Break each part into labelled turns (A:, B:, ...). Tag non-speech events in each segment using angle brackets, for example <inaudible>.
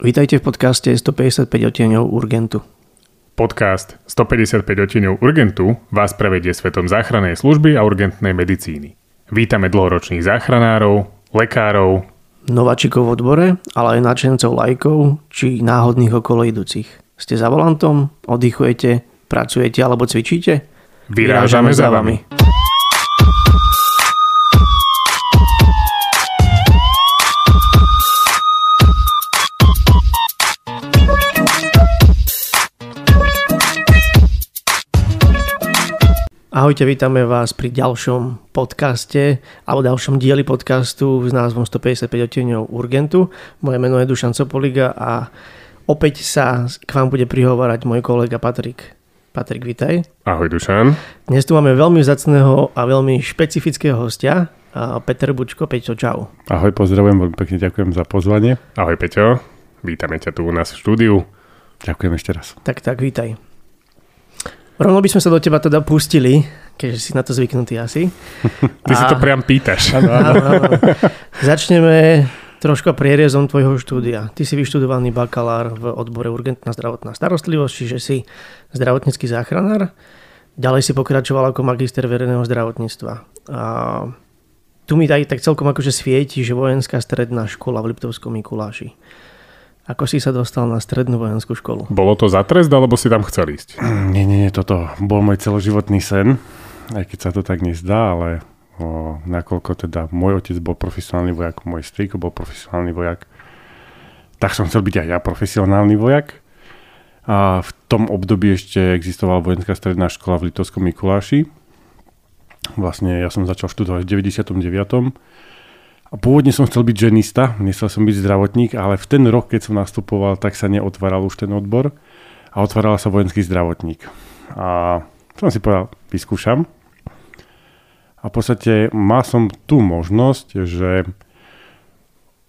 A: Vítajte v podcaste 155 odtieňov Urgentu.
B: Podcast 155 odtieňov Urgentu vás prevedie svetom záchrannej služby a urgentnej medicíny. Vítame dlhoročných záchranárov, lekárov,
A: Nováčikov v odbore, ale aj nadšencov lajkov či náhodných okolo idúcich. Ste za volantom, oddychujete, pracujete alebo cvičíte?
B: Vyrážame za vami.
A: Ahojte, vítame vás pri ďalšom podcaste alebo ďalšom dieli podcastu s názvom 155 odtieňov Urgentu. Moje meno je Dušan Sopoliga a opäť sa k vám bude prihovárať môj kolega Patrik. Patrik, vítaj.
B: Ahoj Dušan.
A: Dnes tu máme veľmi vzácného a veľmi špecifického hostia, Peter Bučko. Peťo, čau.
C: Ahoj, pozdravujem, veľmi pekne ďakujem za pozvanie.
B: Ahoj Peťo. Vítame ťa tu u nás v štúdiu.
C: Ďakujem ešte raz.
A: Tak, tak, vítaj. Rovno by sme sa do teba teda pustili, keďže si na to zvyknutý asi. <laughs>
B: Ty si to priam pýtaš.
A: Áno, áno, áno. Začneme troška prierezom tvojho štúdia. Ty si vyštudovaný bakalár v odbore urgentná zdravotná starostlivosť, čiže si zdravotnícky záchranár. Ďalej si pokračoval ako magister verejného zdravotníctva. A tu mi aj tak celkom akože svieti, že vojenská stredná škola v Liptovskom Mikuláši. Ako si sa dostal na strednú vojenskú školu?
B: Bolo to za trest, alebo si tam chcel ísť?
C: Nie, nie, nie, toto bol môj celoživotný sen, aj keď sa to tak nezdá, ale o, nakoľko teda môj otec bol profesionálny vojak, môj strýko bol profesionálny vojak, tak som chcel byť aj ja profesionálny vojak. A v tom období ešte existovala vojenská stredná škola v Litovskom Mikuláši. Vlastne ja som začal študovať v 99. A pôvodne som chcel byť ženista, nechcel som byť zdravotník, ale v ten rok, keď som nastupoval, tak sa neotváral už ten odbor a otváral sa vojenský zdravotník. A som si povedal, vyskúšam. A v podstate mal som tú možnosť, že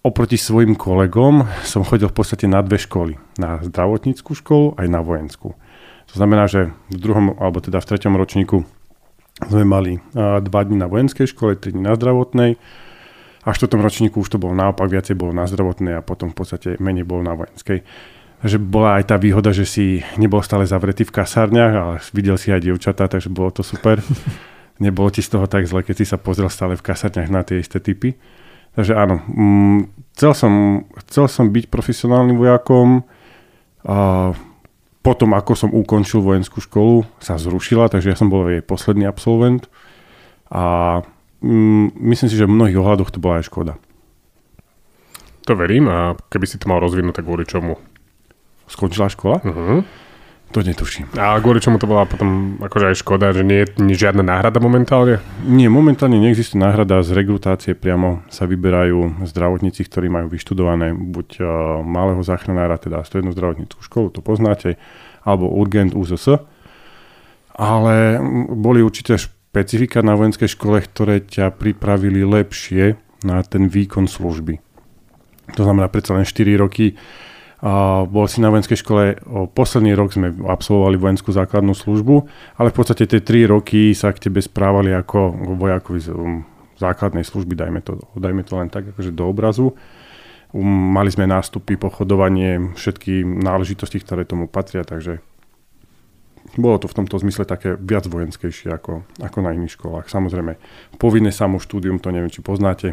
C: oproti svojim kolegom som chodil v podstate na dve školy. Na zdravotníckú školu aj na vojenskú. To znamená, že v druhom, alebo teda v treťom ročníku sme mali dva dní na vojenskej škole, tri dní na zdravotnej až v tom ročníku už to bolo naopak, viacej bolo na zdravotnej a potom v podstate menej bolo na vojenskej. Takže bola aj tá výhoda, že si nebol stále zavretý v kasárniach, ale videl si aj dievčatá, takže bolo to super. <laughs> Nebolo ti z toho tak zle, keď si sa pozrel stále v kasárniach na tie isté typy. Takže áno, mm, chcel, som, chcel som byť profesionálnym vojakom. A potom, ako som ukončil vojenskú školu, sa zrušila, takže ja som bol jej posledný absolvent. A myslím si, že v mnohých ohľadoch to bola aj škoda.
B: To verím a keby si to mal rozvinúť, tak kvôli čomu?
C: Skončila škola?
B: Uh-huh.
C: To netuším.
B: A kvôli čomu to bola potom akože aj škoda, že nie je žiadna náhrada momentálne?
C: Nie, momentálne neexistuje náhrada. Z regrutácie priamo sa vyberajú zdravotníci, ktorí majú vyštudované buď uh, malého záchranára, teda strednú zdravotníckú školu, to poznáte, alebo urgent UZS. Ale boli určité špecifika na vojenskej škole, ktoré ťa pripravili lepšie na ten výkon služby. To znamená, predsa len 4 roky a bol si na vojenskej škole, o posledný rok sme absolvovali vojenskú základnú službu, ale v podstate tie 3 roky sa k tebe správali ako vojakovi z um, základnej služby, dajme to, dajme to len tak akože do obrazu. Um, mali sme nástupy, pochodovanie, všetky náležitosti, ktoré tomu patria, takže bolo to v tomto zmysle také viac vojenskejšie ako, ako na iných školách. Samozrejme, povinné samoštúdium, to neviem, či poznáte.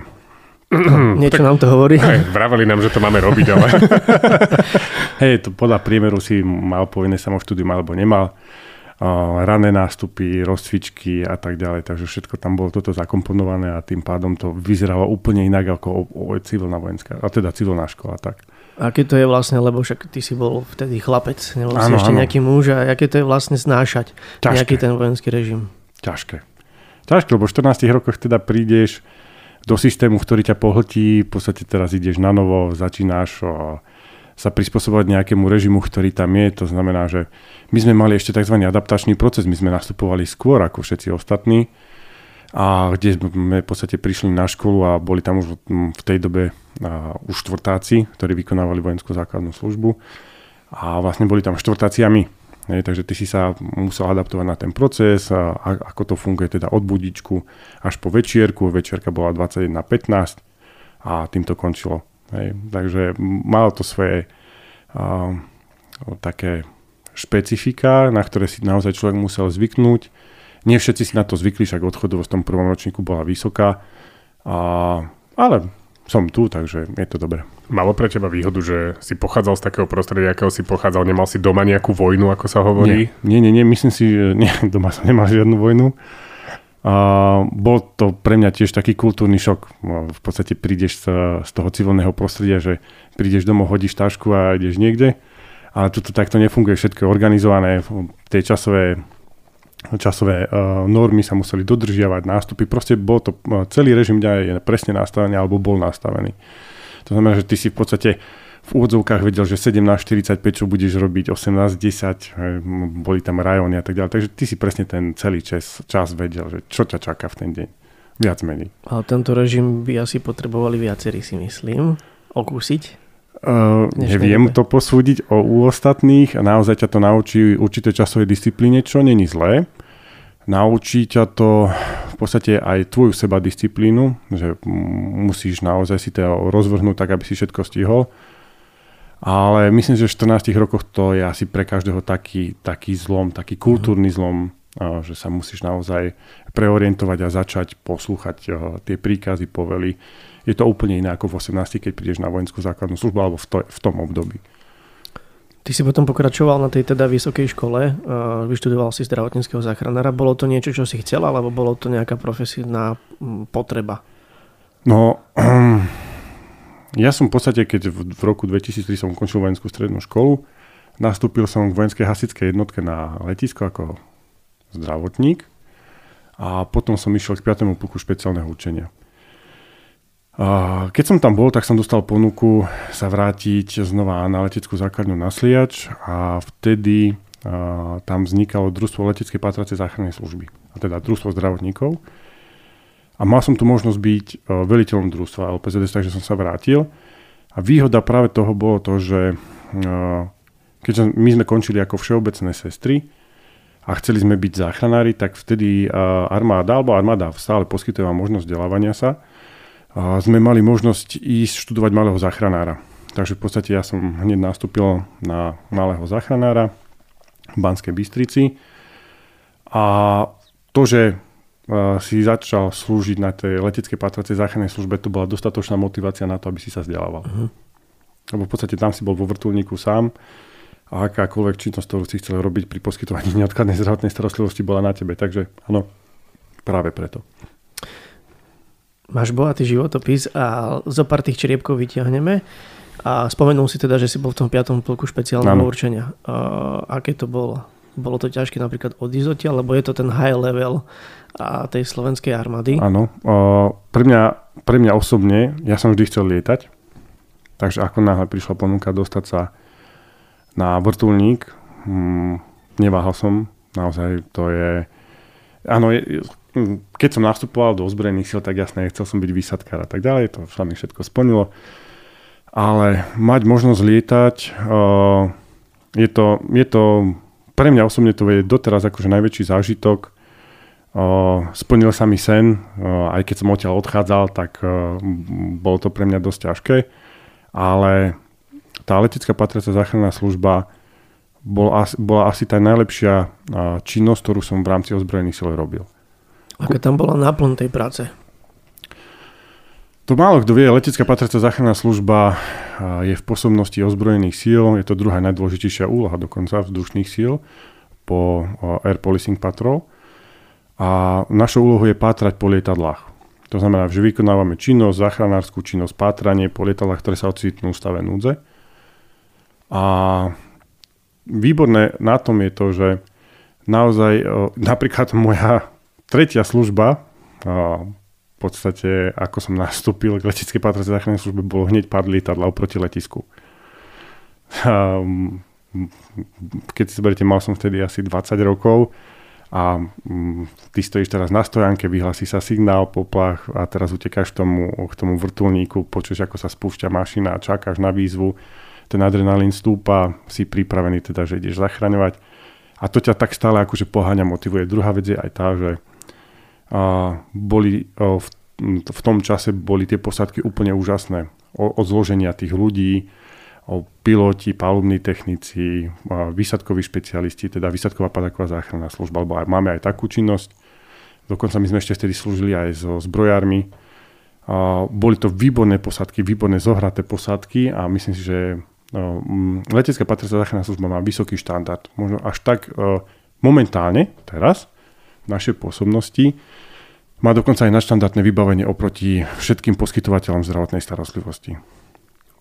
A: Niečo tak, nám to hovorí.
B: Aj, vraveli nám, že to máme robiť, ale... <laughs>
C: Hej, to podľa priemeru si mal povinné samoštúdium alebo nemal. Uh, rané nástupy, rozcvičky a tak ďalej. Takže všetko tam bolo toto zakomponované a tým pádom to vyzeralo úplne inak ako o, o, civilná vojenská, a teda civilná škola. Tak.
A: Aké to je vlastne, lebo však ty si bol vtedy chlapec, nebol si ešte áno. nejaký muž a aké to je vlastne znášať Ťažké. nejaký ten vojenský režim?
C: Ťažké. Ťažké, lebo v 14 rokoch teda prídeš do systému, ktorý ťa pohltí, v podstate teraz ideš na novo, začínaš o, sa prispôsobovať nejakému režimu, ktorý tam je. To znamená, že my sme mali ešte tzv. adaptačný proces, my sme nastupovali skôr ako všetci ostatní a kde sme v podstate prišli na školu a boli tam už v tej dobe už štvrtáci, ktorí vykonávali vojenskú základnú službu a vlastne boli tam štvrtáci takže ty si sa musel adaptovať na ten proces, a, ako to funguje teda od budičku až po večierku. Večierka bola 21.15 a tým to končilo. Takže malo to svoje také špecifika, na ktoré si naozaj človek musel zvyknúť. Nie všetci si na to zvykli, však odchodovosť v tom prvom ročníku bola vysoká, a, ale som tu, takže je to dobré.
B: Malo pre teba výhodu, že si pochádzal z takého prostredia, akého si pochádzal, nemal si doma nejakú vojnu, ako sa hovorí?
C: Nie, nie, nie, nie myslím si, že nie, <laughs> doma som nemal žiadnu vojnu. A bol to pre mňa tiež taký kultúrny šok. No, v podstate prídeš z, toho civilného prostredia, že prídeš domov, hodíš tašku a ideš niekde. Ale tu takto nefunguje, všetko organizované, tie časové časové uh, normy sa museli dodržiavať, nástupy, proste bol to, uh, celý režim dňa je presne nastavený alebo bol nastavený. To znamená, že ty si v podstate v úvodzovkách vedel, že 17.45, čo budeš robiť, 18.10, boli tam rajóny a tak ďalej. Takže ty si presne ten celý čas, čas vedel, že čo ťa čaká v ten deň. Viac menej.
A: Ale tento režim by asi potrebovali viacerí, si myslím, okúsiť.
C: Uh, neviem to posúdiť o u ostatných a naozaj ťa to naučí určité časovej disciplíne, čo není zlé. Naučí ťa to v podstate aj tvoju seba disciplínu, že musíš naozaj si to rozvrhnúť tak, aby si všetko stihol. Ale myslím, že v 14 rokoch to je asi pre každého taký, taký zlom, taký kultúrny zlom, že sa musíš naozaj preorientovať a začať poslúchať tie príkazy, povely je to úplne iné ako v 18, keď prídeš na vojenskú základnú službu alebo v, to, v tom období.
A: Ty si potom pokračoval na tej teda vysokej škole, vyštudoval si zdravotníckého záchranára. Bolo to niečo, čo si chcel, alebo bolo to nejaká profesijná potreba?
C: No, <clears throat> ja som v podstate, keď v, roku 2003 som končil vojenskú strednú školu, nastúpil som k vojenskej hasičskej jednotke na letisko ako zdravotník a potom som išiel k 5. pluku špeciálneho učenia. Keď som tam bol, tak som dostal ponuku sa vrátiť znova na leteckú základňu na Sliač a vtedy tam vznikalo družstvo leteckej patracej záchrannej služby, a teda družstvo zdravotníkov. A mal som tu možnosť byť e, veliteľom družstva LPZS, takže som sa vrátil. A výhoda práve toho bolo to, že e, keďže my sme končili ako všeobecné sestry a chceli sme byť záchranári, tak vtedy a, armáda, alebo armáda stále poskytuje vám možnosť vzdelávania sa, a sme mali možnosť ísť študovať malého záchranára. Takže v podstate ja som hneď nastúpil na malého záchranára v Banskej Bystrici a to, že si začal slúžiť na tej leteckej patracej záchrannej službe, to bola dostatočná motivácia na to, aby si sa vzdelával. Uh-huh. Lebo v podstate tam si bol vo vrtulníku sám a akákoľvek činnosť, ktorú si chcel robiť pri poskytovaní <laughs> neodkladnej zdravotnej starostlivosti bola na tebe. Takže áno, práve preto.
A: Máš bohatý životopis a zo pár tých čriepkov vyťahneme. A spomenul si teda, že si bol v tom piatom plku špeciálneho určenia. A, aké to bolo? Bolo to ťažké napríklad odísť odtiaľ, lebo je to ten high level a tej slovenskej armády?
C: Áno. Pre mňa, pre mňa osobne, ja som vždy chcel lietať. Takže ako náhle prišla ponuka dostať sa na vrtulník, hm, neváhal som. Naozaj to je... Áno, keď som nastupoval do ozbrojených síl, tak jasne, chcel som byť výsadkár a tak ďalej, to sa mi všetko splnilo. Ale mať možnosť lietať, uh, je, to, je to, pre mňa osobne to je doteraz akože najväčší zážitok. Uh, splnil sa mi sen, uh, aj keď som odtiaľ odchádzal, tak bolo to pre mňa dosť ťažké. Ale tá letecká patriaca záchranná služba bol, bola asi tá najlepšia činnosť, ktorú som v rámci ozbrojených síl robil.
A: Aká tam bola náplň tej práce?
C: To málo kto vie, letecká patracá záchranná služba je v posobnosti ozbrojených síl, je to druhá najdôležitejšia úloha dokonca vzdušných síl po Air Policing Patrol. A našou úlohou je pátrať po lietadlách. To znamená, že vykonávame činnosť, záchranárskú činnosť, pátranie po lietadlách, ktoré sa ocitnú v stave núdze. A výborné na tom je to, že naozaj napríklad moja tretia služba, v podstate ako som nastúpil k leteckej patracej záchrannej službe, bolo hneď pár lietadla oproti letisku. Keď si zoberiete, mal som vtedy asi 20 rokov a mm, ty stojíš teraz na stojanke, vyhlasí sa signál, poplach a teraz utekáš k tomu, k tomu vrtulníku, počuješ, ako sa spúšťa mašina a čakáš na výzvu, ten adrenalín stúpa, si pripravený teda, že ideš zachraňovať a to ťa tak stále akože poháňa, motivuje. Druhá vec je aj tá, že boli v, tom čase boli tie posádky úplne úžasné. O, od zloženia tých ľudí, piloti, palubní technici, výsadkoví špecialisti, teda výsadková padaková záchranná služba, alebo aj, máme aj takú činnosť. Dokonca my sme ešte vtedy slúžili aj so zbrojármi. Boli to výborné posádky, výborné zohraté posádky a myslím si, že letecká patrická záchranná služba má vysoký štandard. Možno až tak e, momentálne, teraz, v našej pôsobnosti, má dokonca aj nadštandardné vybavenie oproti všetkým poskytovateľom zdravotnej starostlivosti.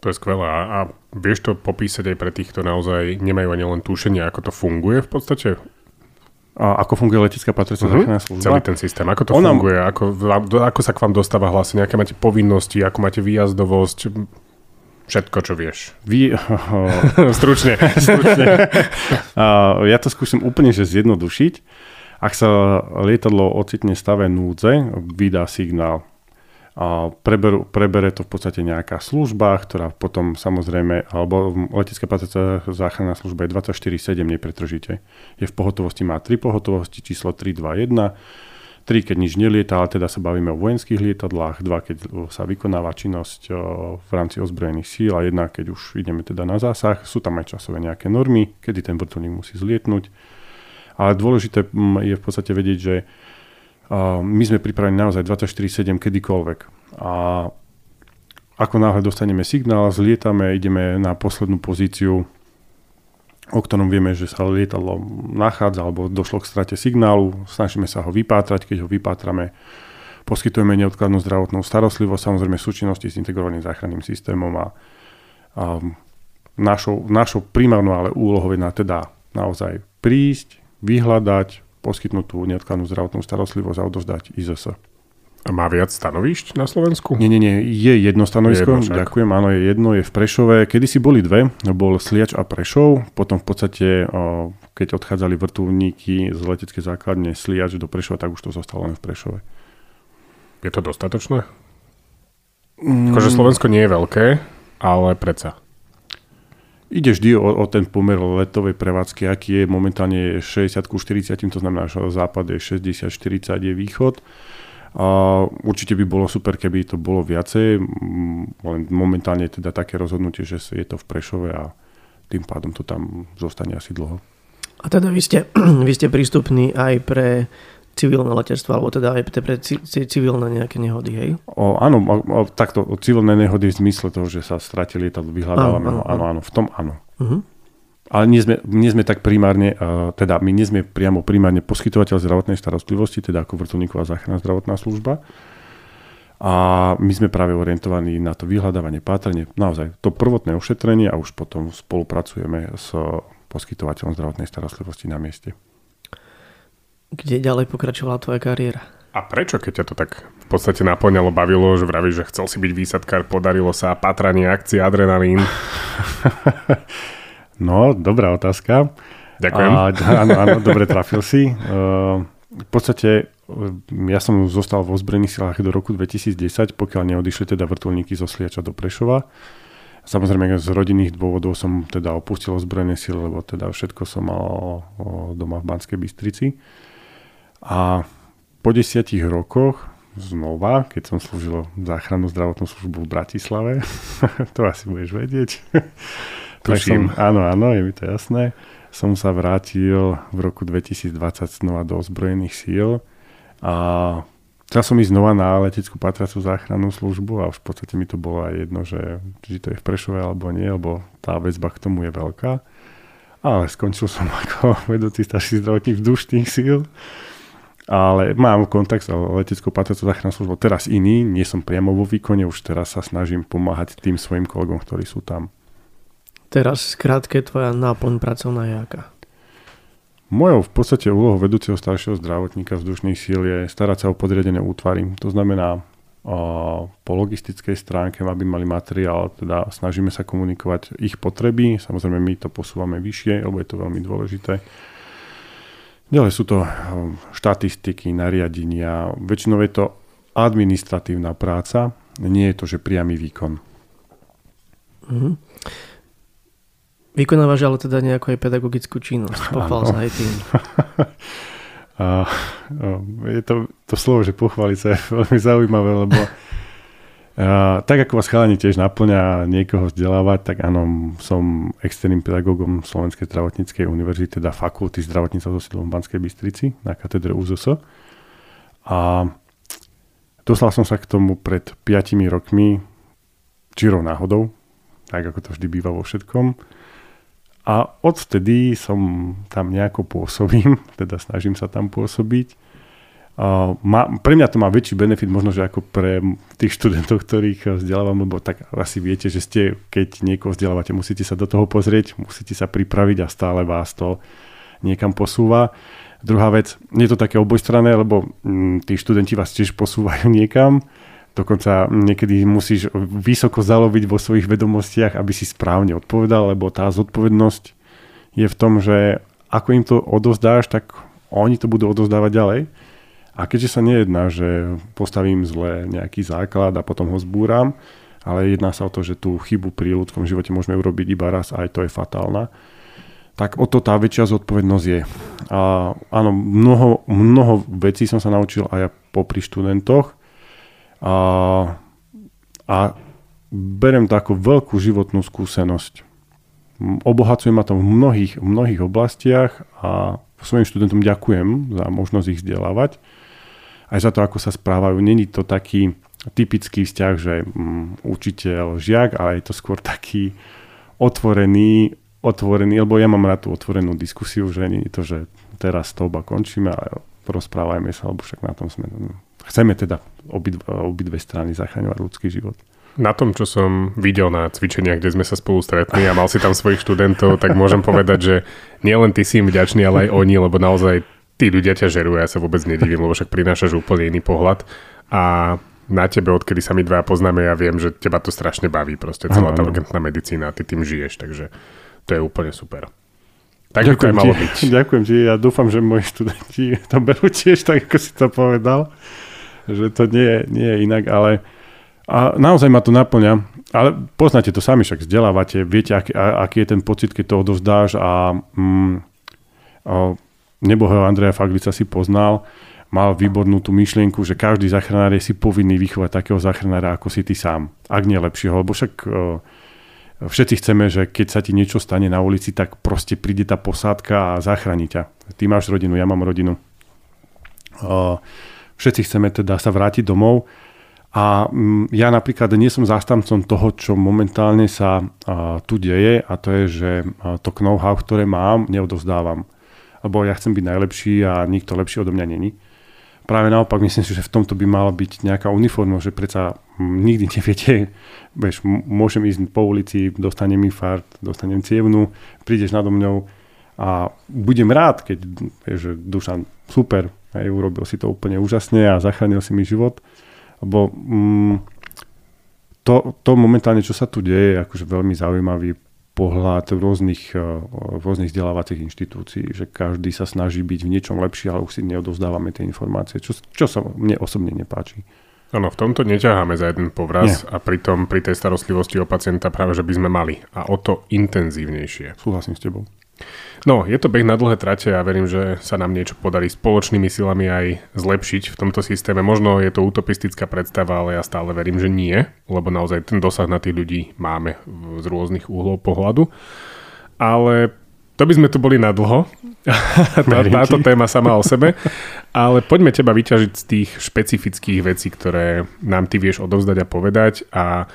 B: To je skvelé. A, a vieš to popísať aj pre tých, ktorí naozaj nemajú ani len tušenie, ako to funguje v podstate?
C: A ako funguje letecká patrická uh-huh. záchranná služba?
B: Celý ten systém. Ako to Ona... funguje? Ako, ako sa k vám dostáva hlásenie? Aké máte povinnosti? Ako máte výjazdovosť? Všetko, čo vieš.
C: Vy... <laughs> Stručne. <laughs> Stručne. <laughs> ja to skúsim úplne že zjednodušiť. Ak sa lietadlo ocitne stave núdze, vydá signál preber, prebere to v podstate nejaká služba, ktorá potom samozrejme, alebo letecká patrická záchranná služba je 24-7 nepretržite. Je v pohotovosti, má 3 pohotovosti, číslo 3, 2, 1. 3, keď nič nelieta, ale teda sa bavíme o vojenských lietadlách, 2, keď sa vykonáva činnosť v rámci ozbrojených síl a 1, keď už ideme teda na zásah. Sú tam aj časové nejaké normy, kedy ten vrtulník musí zlietnúť. Ale dôležité je v podstate vedieť, že my sme pripravení naozaj 24-7 kedykoľvek. A ako náhle dostaneme signál, zlietame, ideme na poslednú pozíciu, o ktorom vieme, že sa lietadlo nachádza alebo došlo k strate signálu, snažíme sa ho vypátrať, keď ho vypátrame, poskytujeme neodkladnú zdravotnú starostlivosť, samozrejme v súčinnosti s integrovaným záchranným systémom a, a našou, našou primárnou ale úlohou je na teda naozaj prísť, vyhľadať, poskytnúť tú neodkladnú zdravotnú starostlivosť a odozdať IZS.
B: A má viac stanovišť na Slovensku?
C: Nie, nie, nie. Je jedno stanovisko. Je jedno Ďakujem, áno, je jedno, je v Prešove. Kedy si boli dve, bol Sliač a Prešov. Potom v podstate, keď odchádzali vrtulníky z leteckej základne Sliač do Prešova, tak už to zostalo len v Prešove.
B: Je to dostatočné? Mm. Akože Slovensko nie je veľké, ale predsa.
C: Ide vždy o, o ten pomer letovej prevádzky, aký je momentálne 60 40, to znamená, že západ je 60-40 je východ. A určite by bolo super, keby to bolo viacej, len momentálne je teda také rozhodnutie, že je to v Prešove a tým pádom to tam zostane asi dlho.
A: A teda vy ste, <clears throat> vy ste prístupní aj pre civilné letectvo, alebo teda aj pre civilné nejaké nehody, hej?
C: O, áno, o, takto, o civilné nehody v zmysle toho, že sa stratili lietadlo, vyhľadávame áno, áno, áno, v tom áno. Uh-huh. Ale nie sme, nie sme tak primárne, teda my nie sme priamo primárne poskytovateľ zdravotnej starostlivosti, teda ako vrtulníková záchranná zdravotná služba. A my sme práve orientovaní na to vyhľadávanie, pátranie, naozaj to prvotné ošetrenie a už potom spolupracujeme s poskytovateľom zdravotnej starostlivosti na mieste
A: kde ďalej pokračovala tvoja kariéra?
B: A prečo, keď ťa to tak v podstate naplňalo, bavilo, že vravíš, že chcel si byť výsadkár, podarilo sa, patranie, akcie, adrenalín? <laughs>
C: no, dobrá otázka.
B: Ďakujem.
C: A, áno, áno, dobre trafil si. Uh, v podstate ja som zostal vo zbrojených silách do roku 2010, pokiaľ neodišli teda vrtulníky zo Sliača do Prešova. Samozrejme z rodinných dôvodov som teda opustil ozbrojené sily, lebo teda všetko som mal doma v Banskej Bystrici. A po desiatich rokoch znova, keď som slúžil záchrannú zdravotnú službu v Bratislave, <laughs> to asi budeš vedieť.
B: Tuším.
C: som, áno, áno, je mi to jasné. Som sa vrátil v roku 2020 znova do ozbrojených síl a chcel som ísť znova na leteckú patraciu záchrannú službu a už v podstate mi to bolo aj jedno, že či to je v Prešove alebo nie, lebo tá väzba k tomu je veľká. Ale skončil som <laughs> ako vedúci starší zdravotník vzdušných síl ale mám kontakt s leteckou patracou záchrannú službou. Teraz iný, nie som priamo vo výkone, už teraz sa snažím pomáhať tým svojim kolegom, ktorí sú tam.
A: Teraz skrátke tvoja náplň pracovná je aká?
C: Mojou v podstate úlohou vedúceho staršieho zdravotníka vzdušných síl je starať sa o podriadené útvary. To znamená, po logistickej stránke, aby mali materiál, teda snažíme sa komunikovať ich potreby. Samozrejme, my to posúvame vyššie, lebo je to veľmi dôležité Ďalej sú to štatistiky, nariadenia. Väčšinou je to administratívna práca, nie je to, že priamy výkon.
A: Mm-hmm. Vykonávaš ale teda nejakú aj pedagogickú činnosť. Pochval sa aj tým. <laughs>
C: A, je to, to slovo, že pochváliť sa je <laughs> veľmi zaujímavé, lebo Uh, tak ako vás chalani tiež naplňa niekoho vzdelávať, tak áno, som externým pedagógom Slovenskej zdravotníckej univerzity, teda fakulty zdravotníctva so sídlom v Banskej Bystrici na katedre UZS. A dostal som sa k tomu pred 5 rokmi, čirou náhodou, tak ako to vždy býva vo všetkom. A odvtedy som tam nejako pôsobím, <laughs> teda snažím sa tam pôsobiť Uh, má, pre mňa to má väčší benefit možno, že ako pre tých študentov, ktorých vzdelávam, lebo tak asi viete, že ste, keď niekoho vzdelávate, musíte sa do toho pozrieť, musíte sa pripraviť a stále vás to niekam posúva. Druhá vec, je to také obojstranné, lebo mm, tí študenti vás tiež posúvajú niekam, dokonca niekedy musíš vysoko zaloviť vo svojich vedomostiach, aby si správne odpovedal, lebo tá zodpovednosť je v tom, že ako im to odozdáš, tak oni to budú odozdávať ďalej. A keďže sa nejedná, že postavím zle nejaký základ a potom ho zbúram, ale jedná sa o to, že tú chybu pri ľudskom živote môžeme urobiť iba raz a aj to je fatálna, tak o to tá väčšia zodpovednosť je. A áno, mnoho, mnoho vecí som sa naučil aj popri študentoch a, a berem to ako veľkú životnú skúsenosť. Obohacuje ma to v mnohých, v mnohých oblastiach a svojim študentom ďakujem za možnosť ich vzdelávať aj za to, ako sa správajú. Není to taký typický vzťah, že um, učiteľ, žiak, ale je to skôr taký otvorený, otvorený, lebo ja mám rád tú otvorenú diskusiu, že nie je to, že teraz to oba končíme, ale porozprávajme sa, lebo však na tom sme... Chceme teda obidve, obidve strany zachraňovať ľudský život.
B: Na tom, čo som videl na cvičeniach, kde sme sa spolu stretli a mal si tam svojich študentov, tak môžem povedať, že nielen ty si im vďačný, ale aj oni, lebo naozaj tí ľudia ťa žerú, ja sa vôbec nedivím, lebo však prinášaš úplne iný pohľad. A na tebe, odkedy sa my dva poznáme, ja viem, že teba to strašne baví, proste celá tá urgentná medicína a ty tým žiješ, takže to je úplne super. Tak ďakujem by to aj malo ti, byť. <laughs>
C: Ďakujem ti, ja dúfam, že moji študenti to berú tiež tak, ako si to povedal, že to nie je, nie je inak, ale a naozaj ma to naplňa. Ale poznáte to sami, však vzdelávate, viete, aký, aký je ten pocit, keď to odovzdáš a mm, a nebohého Andreja Faglica si poznal, mal výbornú tú myšlienku, že každý záchranár je si povinný vychovať takého záchranára, ako si ty sám. Ak nie lepšieho, lebo však o, všetci chceme, že keď sa ti niečo stane na ulici, tak proste príde tá posádka a zachráni ťa. Ty máš rodinu, ja mám rodinu. O, všetci chceme teda sa vrátiť domov a mm, ja napríklad nie som zástancom toho, čo momentálne sa tu deje a to je, že to know-how, ktoré mám, neodovzdávam lebo ja chcem byť najlepší a nikto lepší odo mňa není. Práve naopak myslím si, že v tomto by mala byť nejaká uniformnosť, že predsa nikdy <laughs> neviete, vieš, môžem ísť po ulici, dostanem fart, dostanem cievnu, prídeš nado mňou a budem rád, keď vieš, že Dušan, super, aj urobil si to úplne úžasne a zachránil si mi život, lebo mm, to, to momentálne, čo sa tu deje, je akože veľmi zaujímavý pohľad rôznych, eh, rôznych vzdelávacích inštitúcií, že každý sa snaží byť v niečom lepší, ale už si neodovzdávame tie informácie, čo, čo sa mne osobne nepáči.
B: Áno, v tomto neťaháme za jeden povraz Nie. a pritom pri tej starostlivosti o pacienta práve, že by sme mali a o to intenzívnejšie.
C: Súhlasím s tebou.
B: No, je to beh na dlhé trate a verím, že sa nám niečo podarí spoločnými silami aj zlepšiť v tomto systéme. Možno je to utopistická predstava, ale ja stále verím, že nie, lebo naozaj ten dosah na tých ľudí máme z rôznych úhlov pohľadu. Ale to by sme tu boli <laughs> na dlho. tá, táto téma sama o sebe. <laughs> Ale poďme teba vyťažiť z tých špecifických vecí, ktoré nám ty vieš odovzdať a povedať a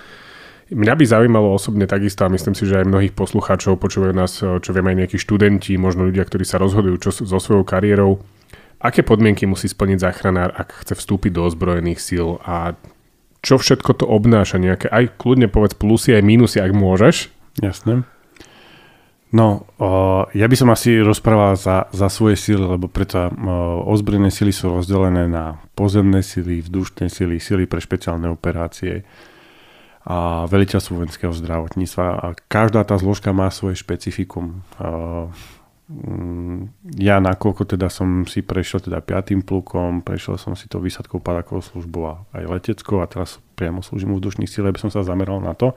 B: Mňa by zaujímalo osobne takisto a myslím si, že aj mnohých poslucháčov počúvajú nás, čo vieme aj nejakí študenti, možno ľudia, ktorí sa rozhodujú čo, so svojou kariérou. Aké podmienky musí splniť záchranár, ak chce vstúpiť do ozbrojených síl a čo všetko to obnáša, nejaké aj kľudne povedz plusy aj mínusy, ak môžeš.
C: Jasné. No, o, ja by som asi rozprával za, za svoje síly, lebo preto ozbrojené síly sú rozdelené na pozemné síly, vzdušné síly, síly pre špeciálne operácie a veliteľstvo vojenského zdravotníctva a každá tá zložka má svoje špecifikum. Mm, ja nakoľko teda som si prešiel teda piatým plukom, prešiel som si to výsadkou padakovou službu a aj leteckou a teraz priamo slúžim vzdušných síle, aby som sa zameral na to.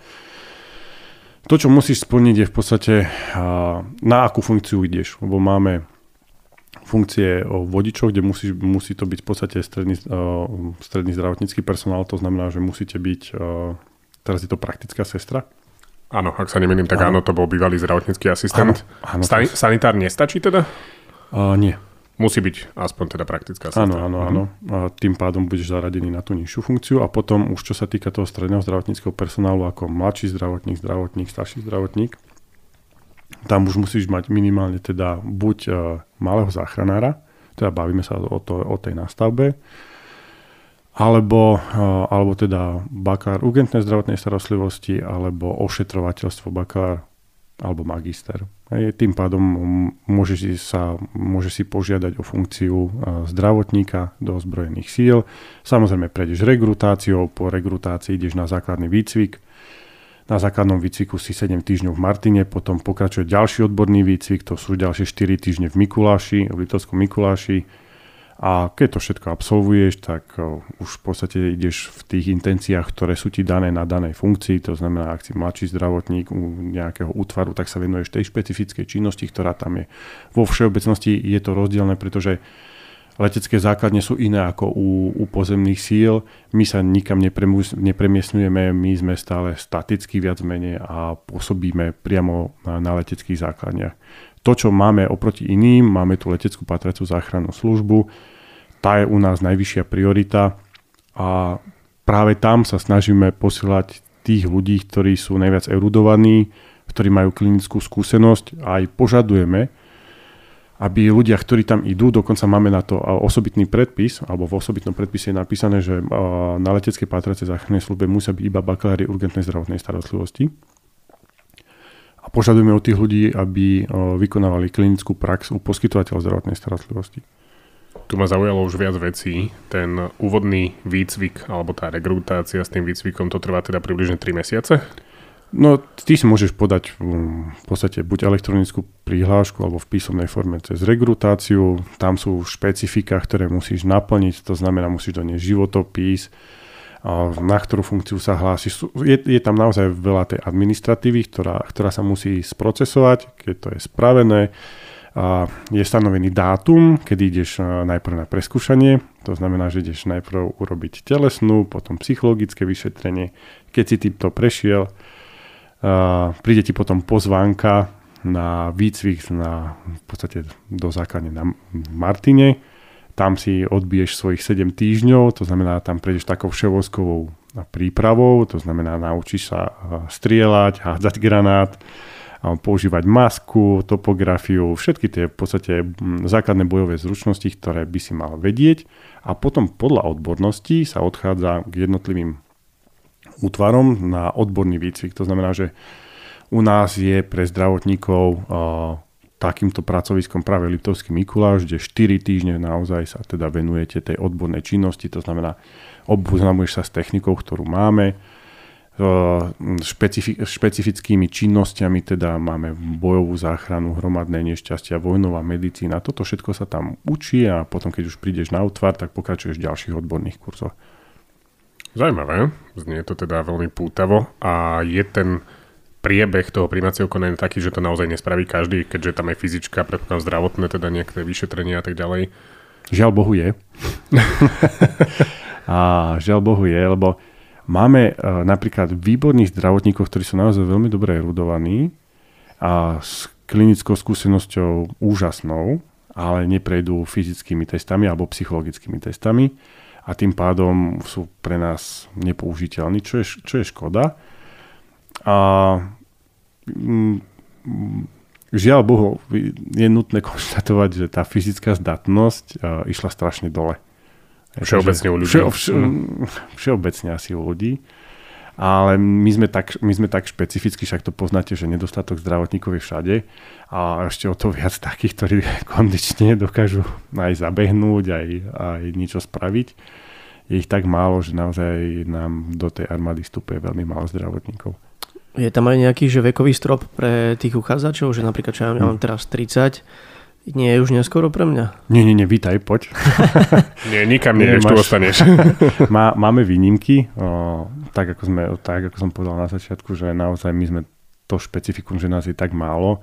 C: To, čo musíš splniť je v podstate na akú funkciu ideš, lebo máme funkcie o vodičoch, kde musí, musí to byť v podstate stredný, stredný zdravotnícky personál, to znamená, že musíte byť, teraz je to praktická sestra.
B: Áno, ak sa nemýlim, tak áno, to bol bývalý zdravotnícky asistent.
C: Áno, áno,
B: Stani- sanitár nestačí teda?
C: Uh, nie.
B: Musí byť aspoň teda praktická sestra.
C: Áno, áno, áno. A tým pádom budeš zaradený na tú nižšiu funkciu a potom už čo sa týka toho stredného zdravotníckého personálu ako mladší zdravotník, zdravotník, starší zdravotník, tam už musíš mať minimálne teda buď uh, malého záchranára, teda bavíme sa o, to, o tej nastavbe, alebo, uh, alebo teda bakalár urgentnej zdravotnej starostlivosti, alebo ošetrovateľstvo bakalár, alebo magister. Tým pádom môže si, sa, môže si požiadať o funkciu zdravotníka do ozbrojených síl. Samozrejme prejdeš regrutáciou, po regrutácii ideš na základný výcvik, na základnom výcviku si 7 týždňov v Martine, potom pokračuje ďalší odborný výcvik, to sú ďalšie 4 týždne v Mikuláši, v Litovskom Mikuláši. A keď to všetko absolvuješ, tak už v podstate ideš v tých intenciách, ktoré sú ti dané na danej funkcii, to znamená, ak si mladší zdravotník u nejakého útvaru, tak sa venuješ tej špecifickej činnosti, ktorá tam je. Vo všeobecnosti je to rozdielne, pretože letecké základne sú iné ako u, u pozemných síl. My sa nikam nepremiesňujeme, my sme stále staticky viac menej a pôsobíme priamo na, na leteckých základniach. To, čo máme oproti iným, máme tu leteckú patraciu záchrannú službu, tá je u nás najvyššia priorita a práve tam sa snažíme posielať tých ľudí, ktorí sú najviac erudovaní, ktorí majú klinickú skúsenosť a aj požadujeme, aby ľudia, ktorí tam idú, dokonca máme na to osobitný predpis, alebo v osobitnom predpise je napísané, že na leteckej pátracej záchrannej službe musia byť iba bakalári urgentnej zdravotnej starostlivosti. A požadujeme od tých ľudí, aby vykonávali klinickú prax u poskytovateľa zdravotnej starostlivosti.
B: Tu ma zaujalo už viac vecí. Ten úvodný výcvik, alebo tá rekrutácia s tým výcvikom, to trvá teda približne 3 mesiace?
C: No, ty si môžeš podať v podstate buď elektronickú prihlášku alebo v písomnej forme cez regrutáciu. Tam sú špecifika, ktoré musíš naplniť, to znamená, musíš doniesť životopis, na ktorú funkciu sa hlási. Je, je tam naozaj veľa tej administratívy, ktorá, ktorá sa musí sprocesovať, keď to je spravené. Je stanovený dátum, kedy ideš najprv na preskúšanie, to znamená, že ideš najprv urobiť telesnú, potom psychologické vyšetrenie. Keď si týmto prešiel, príde ti potom pozvánka na výcvik na, v podstate do základne na Martine. Tam si odbiješ svojich 7 týždňov, to znamená, tam prejdeš takou vševojskovou prípravou, to znamená, naučíš sa strieľať, hádzať granát, používať masku, topografiu, všetky tie v podstate základné bojové zručnosti, ktoré by si mal vedieť a potom podľa odborností sa odchádza k jednotlivým útvarom na odborný výcvik. To znamená, že u nás je pre zdravotníkov uh, takýmto pracoviskom práve Liptovský Mikuláš, kde 4 týždne naozaj sa teda venujete tej odbornej činnosti, to znamená, oboznamuješ sa s technikou, ktorú máme, špecifi- špecifickými činnosťami, teda máme bojovú záchranu, hromadné nešťastia, vojnová medicína. Toto všetko sa tam učí a potom, keď už prídeš na útvar, tak pokračuješ v ďalších odborných kurzoch.
B: Zaujímavé, znie to teda veľmi pútavo a je ten priebeh toho príjmacieho konania taký, že to naozaj nespraví každý, keďže tam je fyzička, predpokladám zdravotné, teda nejaké vyšetrenia a tak ďalej.
C: Žiaľ Bohu je. <laughs> a žiaľ Bohu je, lebo máme uh, napríklad výborných zdravotníkov, ktorí sú naozaj veľmi dobre erudovaní a s klinickou skúsenosťou úžasnou, ale neprejdú fyzickými testami alebo psychologickými testami a tým pádom sú pre nás nepoužiteľní, čo je, čo je škoda. A žiaľ Bohu, je nutné konštatovať, že tá fyzická zdatnosť uh, išla strašne dole.
B: Všeobecne u ľudí. Vše, vše, <laughs>
C: všeobecne asi u ľudí ale my sme, tak, my sme tak špecificky, však to poznáte, že nedostatok zdravotníkov je všade a ešte o to viac takých, ktorí <laughs> kondične dokážu aj zabehnúť, aj, aj niečo spraviť. Je ich tak málo, že naozaj nám do tej armády vstupuje veľmi málo zdravotníkov.
A: Je tam aj nejaký že vekový strop pre tých uchádzačov, že napríklad, čo ja mám hm. teraz 30, nie je už neskoro pre mňa?
C: Nie, nie, nie, vítaj, poď. <laughs>
B: nie, nikam nie, tu ostaneš. <laughs>
C: Má, máme výnimky, o, tak, ako sme, tak ako som povedal na začiatku, že naozaj my sme to špecifikum, že nás je tak málo,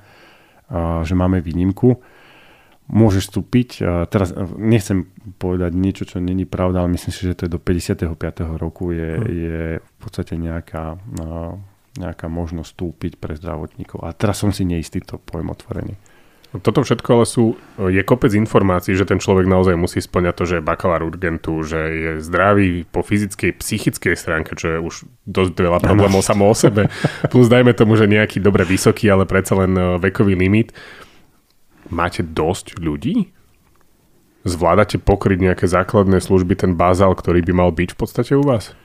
C: o, že máme výnimku. môžeš vstúpiť. Teraz nechcem povedať niečo, čo není pravda, ale myslím si, že to je do 55. roku je, hmm. je v podstate nejaká, nejaká možnosť vstúpiť pre zdravotníkov. A teraz som si neistý, to poviem otvorený.
B: Toto všetko ale sú, je kopec informácií, že ten človek naozaj musí splňať to, že je bakalár urgentu, že je zdravý po fyzickej, psychickej stránke, čo je už dosť veľa problémov ano. samo o sebe. Plus dajme tomu, že nejaký dobre vysoký, ale predsa len e, vekový limit. Máte dosť ľudí? Zvládate pokryť nejaké základné služby, ten bazál, ktorý by mal byť v podstate u vás?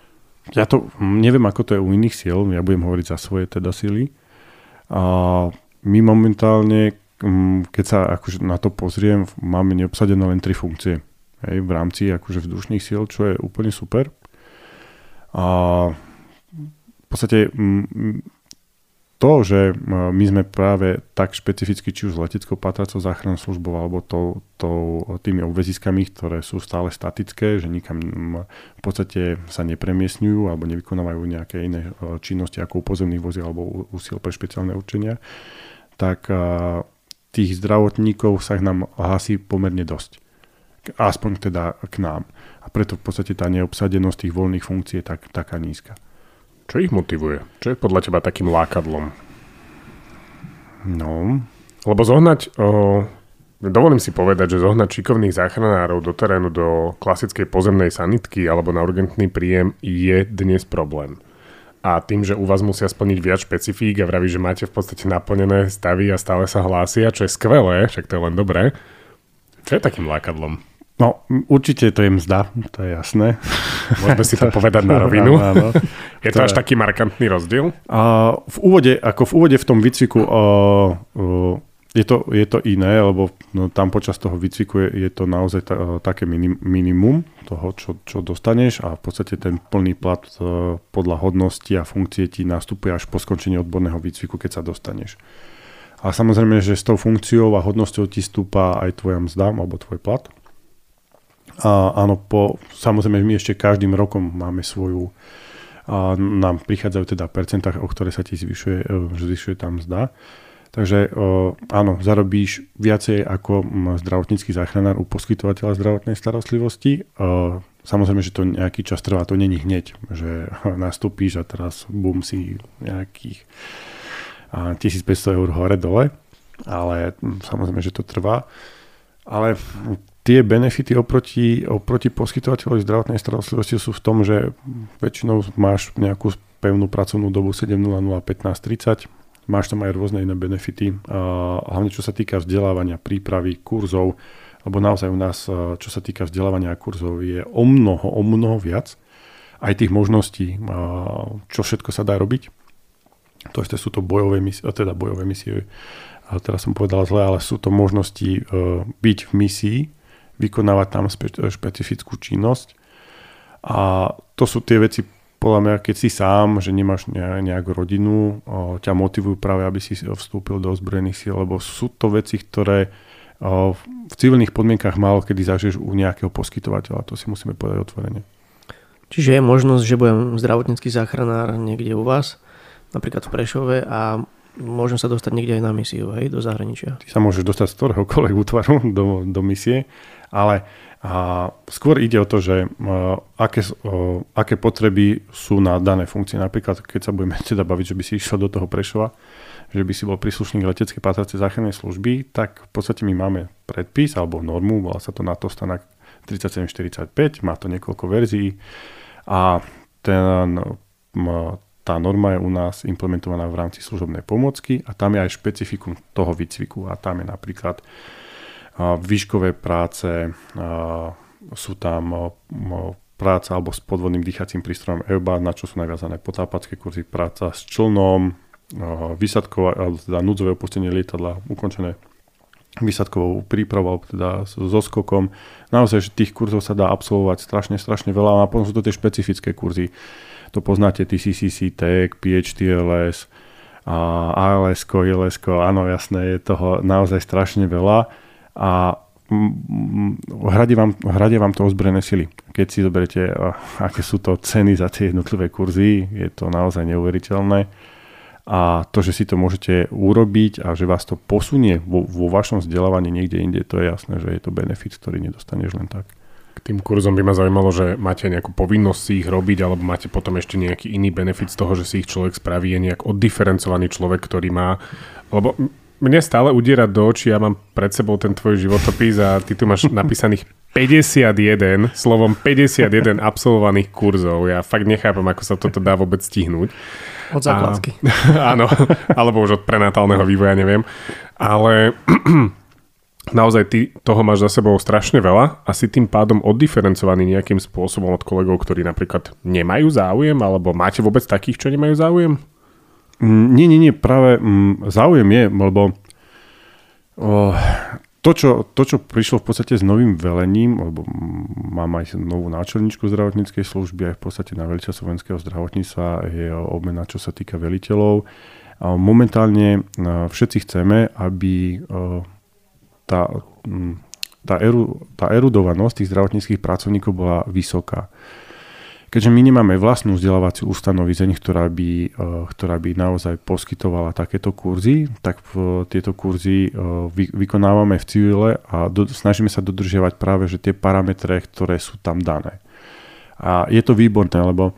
C: Ja to neviem, ako to je u iných síl, ja budem hovoriť za svoje teda síly. A my momentálne Mm, keď sa akože na to pozriem, máme neobsadené len tri funkcie hej, v rámci akože vzdušných síl, čo je úplne super. A v podstate mm, to, že my sme práve tak špecificky, či už leteckou patracou záchrannou službou alebo to, to, tými obveziskami, ktoré sú stále statické, že nikam v podstate sa nepremiesňujú alebo nevykonávajú nejaké iné e, činnosti ako u pozemných voziel alebo úsil pre špeciálne určenia, tak tých zdravotníkov sa nám hlasí pomerne dosť. Aspoň teda k nám. A preto v podstate tá neobsadenosť tých voľných funkcií je tak, taká nízka.
B: Čo ich motivuje? Čo je podľa teba takým lákadlom?
C: No...
B: Lebo zohnať... O, dovolím si povedať, že zohnať šikovných záchranárov do terénu do klasickej pozemnej sanitky alebo na urgentný príjem je dnes problém a tým, že u vás musia splniť viac špecifík a vraví, že máte v podstate naplnené stavy a stále sa hlásia, čo je skvelé, však to je len dobré. Čo je takým lákadlom?
C: No, určite to je mzda, to je jasné.
B: Môžeme si to <laughs> povedať na rovinu. <laughs> Áno, áno. Je to, to až taký markantný rozdiel?
C: A v úvode, ako v úvode v tom výcviku uh, uh, je to, je to iné, lebo no, tam počas toho výcviku je, je to naozaj ta, také minim, minimum toho, čo, čo dostaneš a v podstate ten plný plat podľa hodnosti a funkcie ti nastupuje až po skončení odborného výcviku, keď sa dostaneš. A samozrejme, že s tou funkciou a hodnosťou ti stúpa aj tvoja mzda alebo tvoj plat. A áno, po, samozrejme my ešte každým rokom máme svoju a nám prichádzajú teda percentá, o ktoré sa ti zvyšuje, e, zvyšuje tam mzda. Takže áno, zarobíš viacej ako zdravotnícky záchranár u poskytovateľa zdravotnej starostlivosti. Samozrejme, že to nejaký čas trvá, to není hneď, že <laughs> nastúpíš a teraz bum si nejakých 1500 eur hore-dole, ale samozrejme, že to trvá. Ale tie benefity oproti, oproti poskytovateľovi zdravotnej starostlivosti sú v tom, že väčšinou máš nejakú pevnú pracovnú dobu 7.00 15.30, Máš tam aj rôzne iné benefity, hlavne čo sa týka vzdelávania, prípravy, kurzov, lebo naozaj u nás, čo sa týka vzdelávania kurzov, je o mnoho, o mnoho viac aj tých možností, čo všetko sa dá robiť. To isté sú to bojové misie, teda bojové misie, teraz som povedal zle, ale sú to možnosti byť v misii, vykonávať tam špecifickú činnosť. A to sú tie veci, podľa mňa, keď si sám, že nemáš nejakú rodinu, ťa motivujú práve, aby si vstúpil do ozbrojených síl, lebo sú to veci, ktoré v civilných podmienkach málo kedy zažiješ u nejakého poskytovateľa. To si musíme povedať otvorene.
A: Čiže je možnosť, že budem zdravotnícky záchranár niekde u vás, napríklad v Prešove a môžem sa dostať niekde aj na misiu, hej, do zahraničia.
C: Ty sa môžeš dostať z ktoréhokoľvek <laughs> útvaru do, do misie, ale a skôr ide o to, že uh, aké, uh, aké potreby sú na dané funkcie. Napríklad, keď sa budeme <laughs> teda baviť, že by si išiel do toho Prešova, že by si bol príslušník leteckej patracej záchrannej služby, tak v podstate my máme predpis alebo normu, volá sa to NATO stanak 3745, má to niekoľko verzií a ten, tá norma je u nás implementovaná v rámci služobnej pomocky a tam je aj špecifikum toho výcviku a tam je napríklad výškové práce, sú tam práca alebo s podvodným dýchacím prístrojom EUBA, na čo sú naviazané potápacké kurzy, práca s člnom, vysadkové, alebo teda núdzové opustenie lietadla ukončené výsadkovou prípravou, teda so skokom. Naozaj, že tých kurzov sa dá absolvovať strašne, strašne veľa a potom sú to tie špecifické kurzy. To poznáte, TCCC, TEC, PHTLS, ALS, ILS, áno, jasné, je toho naozaj strašne veľa a hradie vám, hradie vám to ozbrojené sily. Keď si zoberete, aké sú to ceny za tie jednotlivé kurzy, je to naozaj neuveriteľné. a to, že si to môžete urobiť a že vás to posunie vo, vo vašom vzdelávaní niekde inde, to je jasné, že je to benefit, ktorý nedostaneš len tak.
B: K tým kurzom by ma zaujímalo, že máte nejakú povinnosť si ich robiť, alebo máte potom ešte nejaký iný benefit z toho, že si ich človek spraví, je nejak oddiferencovaný človek, ktorý má... Lebo mne stále udiera do očí, ja mám pred sebou ten tvoj životopis a ty tu máš napísaných <laughs> 51, slovom 51 absolvovaných kurzov. Ja fakt nechápem, ako sa toto dá vôbec stihnúť.
A: Od základky.
B: A, <laughs> áno, alebo už od prenatálneho vývoja, neviem. Ale <clears throat> naozaj ty toho máš za sebou strašne veľa a si tým pádom oddiferencovaný nejakým spôsobom od kolegov, ktorí napríklad nemajú záujem, alebo máte vôbec takých, čo nemajú záujem?
C: Mm, nie, nie, nie, práve mm, záujem je, lebo to čo, to, čo prišlo v podstate s novým velením, lebo mám aj novú náčelničku zdravotníckej služby, aj v podstate na veliteľ slovenského zdravotníctva je obmena, čo sa týka veliteľov. Momentálne všetci chceme, aby tá, tá, eru, tá erudovanosť tých zdravotníckých pracovníkov bola vysoká. Keďže my nemáme vlastnú vzdelávaciu ustanovizeň, ktorá by, eh, ktorá by naozaj poskytovala takéto kurzy, tak tieto kurzy eh, vy, vykonávame v civile a do, snažíme sa dodržiavať práve že tie parametre, ktoré sú tam dané. A je to výborné, lebo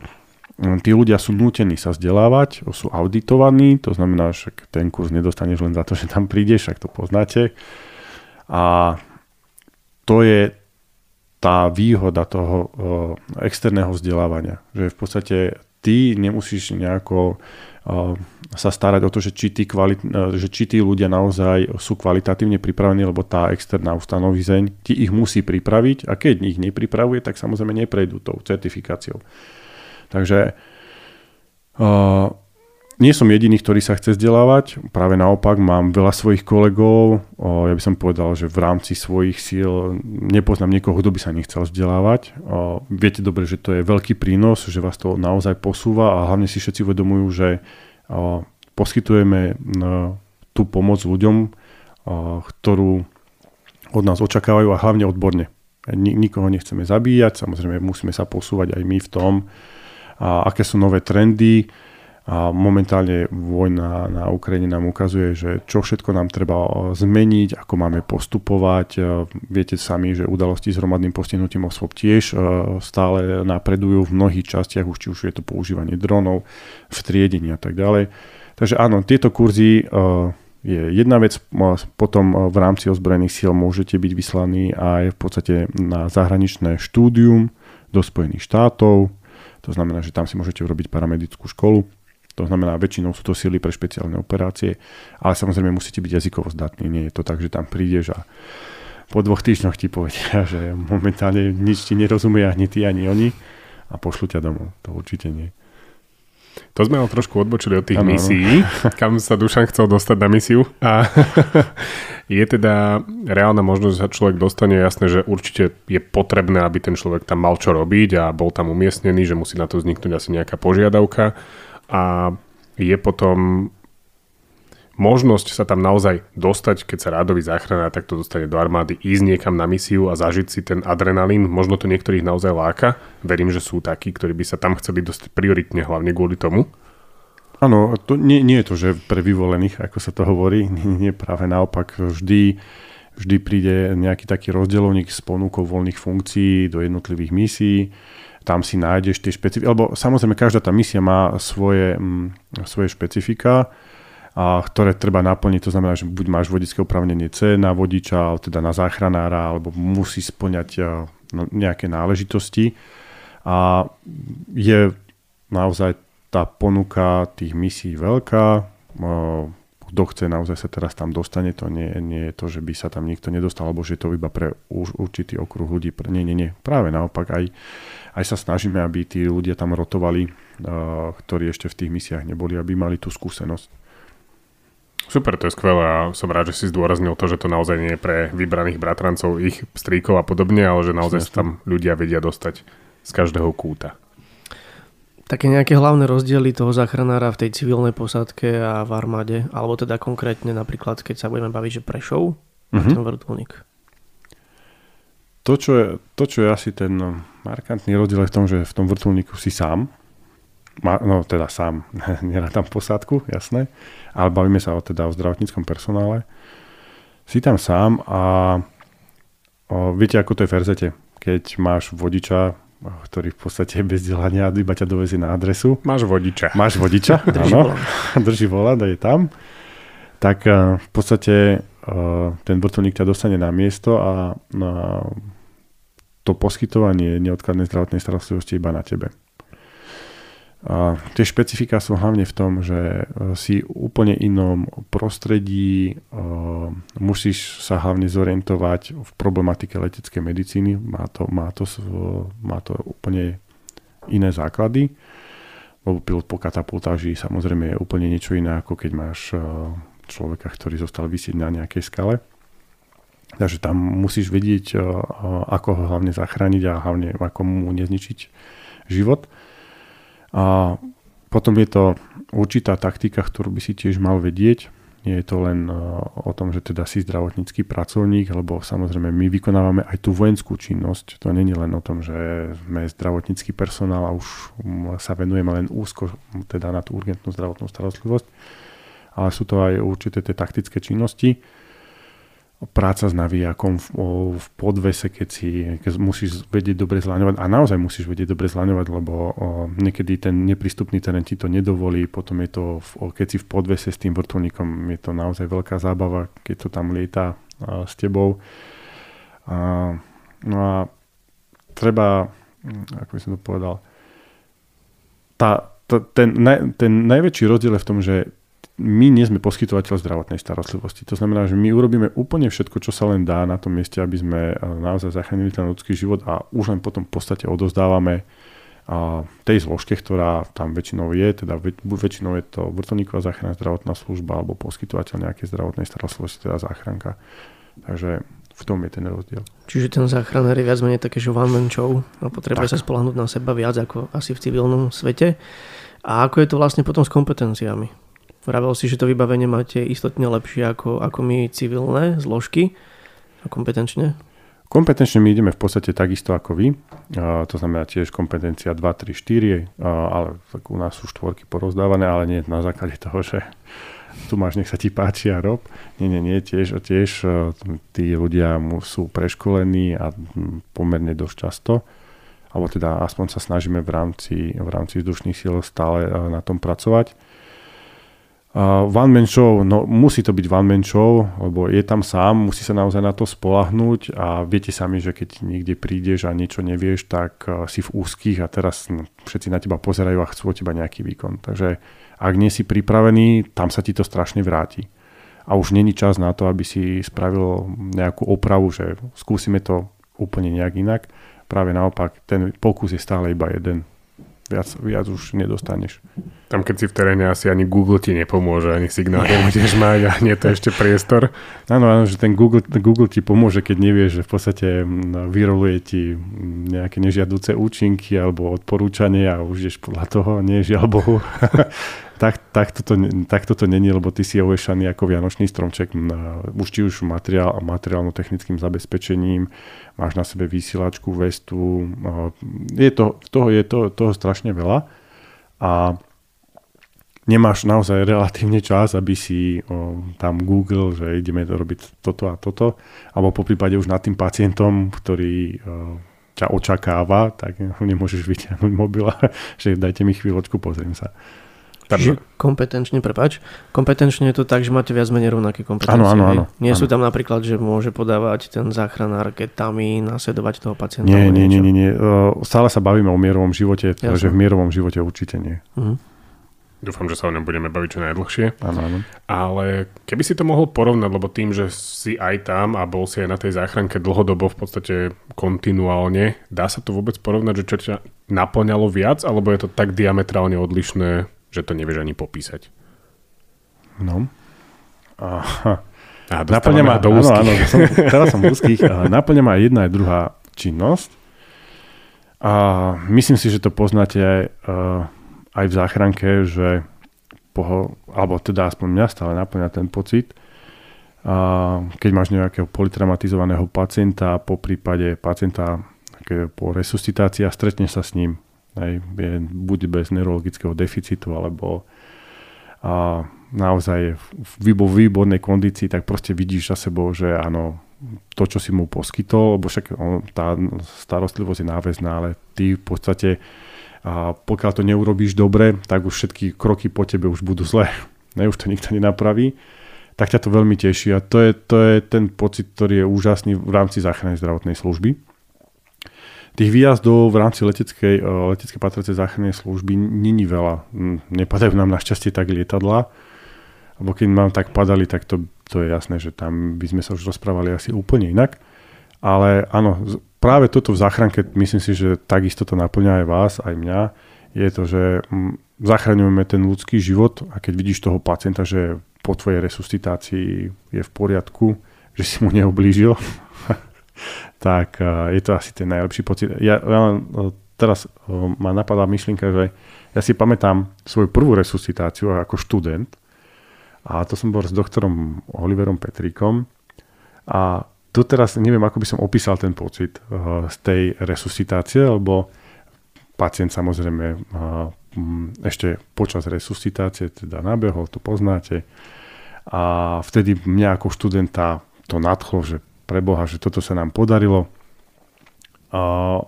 C: hm, tí ľudia sú nútení sa vzdelávať, sú auditovaní, to znamená, že ten kurz nedostaneš len za to, že tam prídeš, ak to poznáte. A to je, tá výhoda toho externého vzdelávania. Že v podstate ty nemusíš nejako sa starať o to, že či tí, kvalit- že či tí ľudia naozaj sú kvalitatívne pripravení, lebo tá externá ustanovizeň ti ich musí pripraviť a keď ich nepripravuje, tak samozrejme neprejdú tou certifikáciou. Takže nie som jediný, ktorý sa chce vzdelávať, práve naopak mám veľa svojich kolegov, o, ja by som povedal, že v rámci svojich síl nepoznám niekoho, kto by sa nechcel vzdelávať. O, viete dobre, že to je veľký prínos, že vás to naozaj posúva a hlavne si všetci uvedomujú, že o, poskytujeme no, tú pomoc ľuďom, o, ktorú od nás očakávajú a hlavne odborne. Nikoho nechceme zabíjať, samozrejme musíme sa posúvať aj my v tom, a aké sú nové trendy, a momentálne vojna na Ukrajine nám ukazuje, že čo všetko nám treba zmeniť, ako máme postupovať. E, viete sami, že udalosti s hromadným postihnutím osôb tiež e, stále napredujú v mnohých častiach, už či už je to používanie dronov triedení a tak ďalej. Takže áno, tieto kurzy e, je jedna vec, potom v rámci ozbrojených síl môžete byť vyslaní aj v podstate na zahraničné štúdium do Spojených štátov, to znamená, že tam si môžete urobiť paramedickú školu to znamená, väčšinou sú to sily pre špeciálne operácie, ale samozrejme musíte byť jazykovo zdatní. Nie je to tak, že tam prídeš a po dvoch týždňoch ti povedia, že momentálne nič ti nerozumie ani ty, ani oni a pošlu ťa domov. To určite nie.
B: To sme ale trošku odbočili od tých ano. misií, kam sa Dušan chcel dostať na misiu. A <laughs> je teda reálna možnosť, že sa človek dostane, jasné, že určite je potrebné, aby ten človek tam mal čo robiť a bol tam umiestnený, že musí na to vzniknúť asi nejaká požiadavka a je potom možnosť sa tam naozaj dostať, keď sa rádový záchranár takto dostane do armády, ísť niekam na misiu a zažiť si ten adrenalín, možno to niektorých naozaj láka. Verím, že sú takí, ktorí by sa tam chceli dostať prioritne, hlavne kvôli tomu.
C: Áno, to nie, nie je to, že pre vyvolených, ako sa to hovorí, <laughs> nie, práve naopak, vždy, vždy príde nejaký taký rozdelovník s ponukou voľných funkcií do jednotlivých misií tam si nájdeš tie špecifika, lebo samozrejme každá tá misia má svoje, m, mm, svoje špecifika, a ktoré treba naplniť, to znamená, že buď máš vodické opravnenie C na vodiča, teda na záchranára, alebo musí splňať no, nejaké náležitosti. A je naozaj tá ponuka tých misií veľká. Kto chce, naozaj sa teraz tam dostane. To nie, nie je to, že by sa tam nikto nedostal, alebo že je to iba pre určitý okruh ľudí. Nie, nie, nie. Práve naopak aj aj sa snažíme, aby tí ľudia tam rotovali, ktorí ešte v tých misiách neboli, aby mali tú skúsenosť.
B: Super, to je skvelé a som rád, že si zdôraznil to, že to naozaj nie je pre vybraných bratrancov, ich stríkov a podobne, ale že naozaj sa tam ľudia vedia dostať z každého kúta.
A: Také nejaké hlavné rozdiely toho záchranára v tej civilnej posádke a v armáde, alebo teda konkrétne napríklad, keď sa budeme baviť, že Prešov uh-huh. a ten vrtulník.
C: To čo, je, to, čo je asi ten markantný rozdiel je v tom, že v tom vrtulníku si sám. no teda sám, <laughs> tam posádku, jasné, ale bavíme sa o, teda o zdravotníckom personále. Si tam sám a o, viete, ako to je v Verzete, keď máš vodiča, ktorý v podstate je bez vzdelania iba ťa dovezie na adresu.
B: Máš vodiča.
C: Máš vodiča, <laughs>
A: Drží
C: áno.
A: volant. <laughs>
C: Drží volant a je tam. Tak eh, v podstate eh, ten vrtulník ťa dostane na miesto a na to poskytovanie neodkladnej zdravotnej starostlivosti iba na tebe. A tie špecifika sú hlavne v tom, že e, si úplne inom prostredí, e, musíš sa hlavne zorientovať v problematike leteckej medicíny, má to, má to, má to úplne iné základy, lebo pilot po katapultáži samozrejme je úplne niečo iné, ako keď máš e, človeka, ktorý zostal vysieť na nejakej skale. Takže tam musíš vedieť, ako ho hlavne zachrániť a hlavne ako mu nezničiť život. A potom je to určitá taktika, ktorú by si tiež mal vedieť. Nie je to len uh, o tom, že teda si zdravotnícky pracovník, lebo samozrejme my vykonávame aj tú vojenskú činnosť. To nie je len o tom, že sme zdravotnícky personál a už sa venujeme len úzko teda na tú urgentnú zdravotnú starostlivosť, ale sú to aj určité tie taktické činnosti práca s navijakom v, v podvese, keď, si, keď musíš vedieť dobre zlaňovať a naozaj musíš vedieť dobre zlaňovať, lebo o, niekedy ten neprístupný terén ti to nedovolí, potom je to, v, o, keď si v podvese s tým vrtulníkom, je to naozaj veľká zábava, keď to tam lieta a, s tebou. A, no a treba, ako by som to povedal, tá, to, ten, naj, ten najväčší rozdiel je v tom, že my nie sme poskytovateľ zdravotnej starostlivosti. To znamená, že my urobíme úplne všetko, čo sa len dá na tom mieste, aby sme eh, naozaj zachránili ten ľudský život a už len potom v podstate odozdávame a tej zložke, ktorá tam väčšinou je, teda väčšinou je to vrtulníková záchranná zdravotná služba alebo poskytovateľ nejakej zdravotnej starostlivosti, teda záchranka. Takže v tom je ten rozdiel.
A: Čiže ten záchranár je viac menej také, že one man show a potrebuje
C: Tak.
A: sa spolahnúť na seba viac ako asi v civilnom svete. A ako je to vlastne potom s kompetenciami? Vravel si, že to vybavenie máte istotne lepšie ako, ako my civilné zložky a kompetenčne?
C: Kompetenčne my ideme v podstate takisto ako vy, a to znamená tiež kompetencia 2, 3, 4, a, ale tak u nás sú štvorky porozdávané, ale nie na základe toho, že tu máš, nech sa ti páči a rob. Nie, nie, nie, tiež, tiež e, tí ľudia sú preškolení a pomerne dosť často, alebo teda aspoň sa snažíme v rámci, v rámci vzdušných síl stále e, na tom pracovať. Uh, one man show, no musí to byť one man show, lebo je tam sám, musí sa naozaj na to spolahnúť a viete sami, že keď niekde prídeš a niečo nevieš, tak uh, si v úzkých a teraz no, všetci na teba pozerajú a chcú od teba nejaký výkon. Takže ak nie si pripravený, tam sa ti to strašne vráti. A už není čas na to, aby si spravil nejakú opravu, že skúsime to úplne nejak inak. Práve naopak, ten pokus je stále iba jeden. Viac, viac už nedostaneš.
B: Tam keď si v teréne asi ani Google ti nepomôže, ani signál nebudeš mať a nie to ešte priestor.
C: Áno, áno, že ten Google, Google ti pomôže, keď nevieš, že v podstate vyroluje ti nejaké nežiaduce účinky alebo odporúčanie a už ideš podľa toho, nie, žiaľ Bohu. <laughs> tak, tak, toto, tak toto není, lebo ty si ovešaný ako vianočný stromček, už či už materiál, materiálno-technickým zabezpečením, máš na sebe vysielačku, vestu, je to, toho je to, toho strašne veľa a nemáš naozaj relatívne čas, aby si o, tam Google, že ideme robiť toto a toto, alebo po prípade už nad tým pacientom, ktorý o, ťa očakáva, tak <laughs> nemôžeš vyťahnuť mobil a <laughs> že dajte mi chvíľočku, pozriem sa.
A: Čiže kompetenčne, prepač, kompetenčne je to tak, že máte viac menej rovnaké kompetencie.
C: Áno, áno, áno,
A: Nie sú
C: áno.
A: tam napríklad, že môže podávať ten záchranár ketamín, nasledovať toho pacienta.
C: Nie, nie, nie, nie, nie. O, Stále sa bavíme o mierovom živote,
A: Jasné.
C: takže v mierovom živote určite nie.
A: Mhm.
B: Dúfam, že sa o ňom budeme baviť čo najdlhšie.
C: Áno, áno.
B: Ale keby si to mohol porovnať, lebo tým, že si aj tam a bol si aj na tej záchranke dlhodobo v podstate kontinuálne, dá sa to vôbec porovnať, že čo ťa naplňalo viac, alebo je to tak diametrálne odlišné, že to nevieš ani popísať?
C: No. Aha.
B: A
C: Naplňa ma,
B: do
C: áno,
B: úzkých.
C: áno, som, teraz som v úzkých. Naplňa ma jedna aj druhá činnosť. A myslím si, že to poznáte aj, uh, aj v záchranke, že poho, alebo teda aspoň mňa stále naplňa ten pocit, a keď máš nejakého polytraumatizovaného pacienta, po prípade pacienta po resuscitácii a stretneš sa s ním Hej, je buď bez neurologického deficitu, alebo a naozaj v výbornej kondícii, tak proste vidíš za sebou, že áno, to, čo si mu poskytol, lebo však on, tá starostlivosť je náväzná, ale ty v podstate, a pokiaľ to neurobíš dobre, tak už všetky kroky po tebe už budú zlé. <laughs> Ne, už to nikto nenapraví. Tak ťa to veľmi teší a to je, to je ten pocit, ktorý je úžasný v rámci záchrannej zdravotnej služby. Tých výjazdov v rámci leteckej, e, leteckej patracej záchrannej služby není veľa. Nepadajú nám našťastie tak lietadla, alebo keď nám tak padali, tak to, to je jasné, že tam by sme sa už rozprávali asi úplne inak. Ale áno, práve toto v záchranke, myslím si, že takisto to naplňa aj vás, aj mňa, je to, že mm, zachraňujeme ten ľudský život a keď vidíš toho pacienta, že po tvojej resuscitácii je v poriadku, že si mu neublížil, <laughs> tak e, je to asi ten najlepší pocit. Ja, ja e, teraz e, ma napadá myšlienka, že ja si pamätám svoju prvú resuscitáciu ako študent a to som bol s doktorom Oliverom Petríkom a tu teraz neviem, ako by som opísal ten pocit z tej resuscitácie, lebo pacient samozrejme ešte počas resuscitácie teda nabehol, to poznáte. A vtedy mňa ako študenta to nadchlo, že preboha, že toto sa nám podarilo. Uh,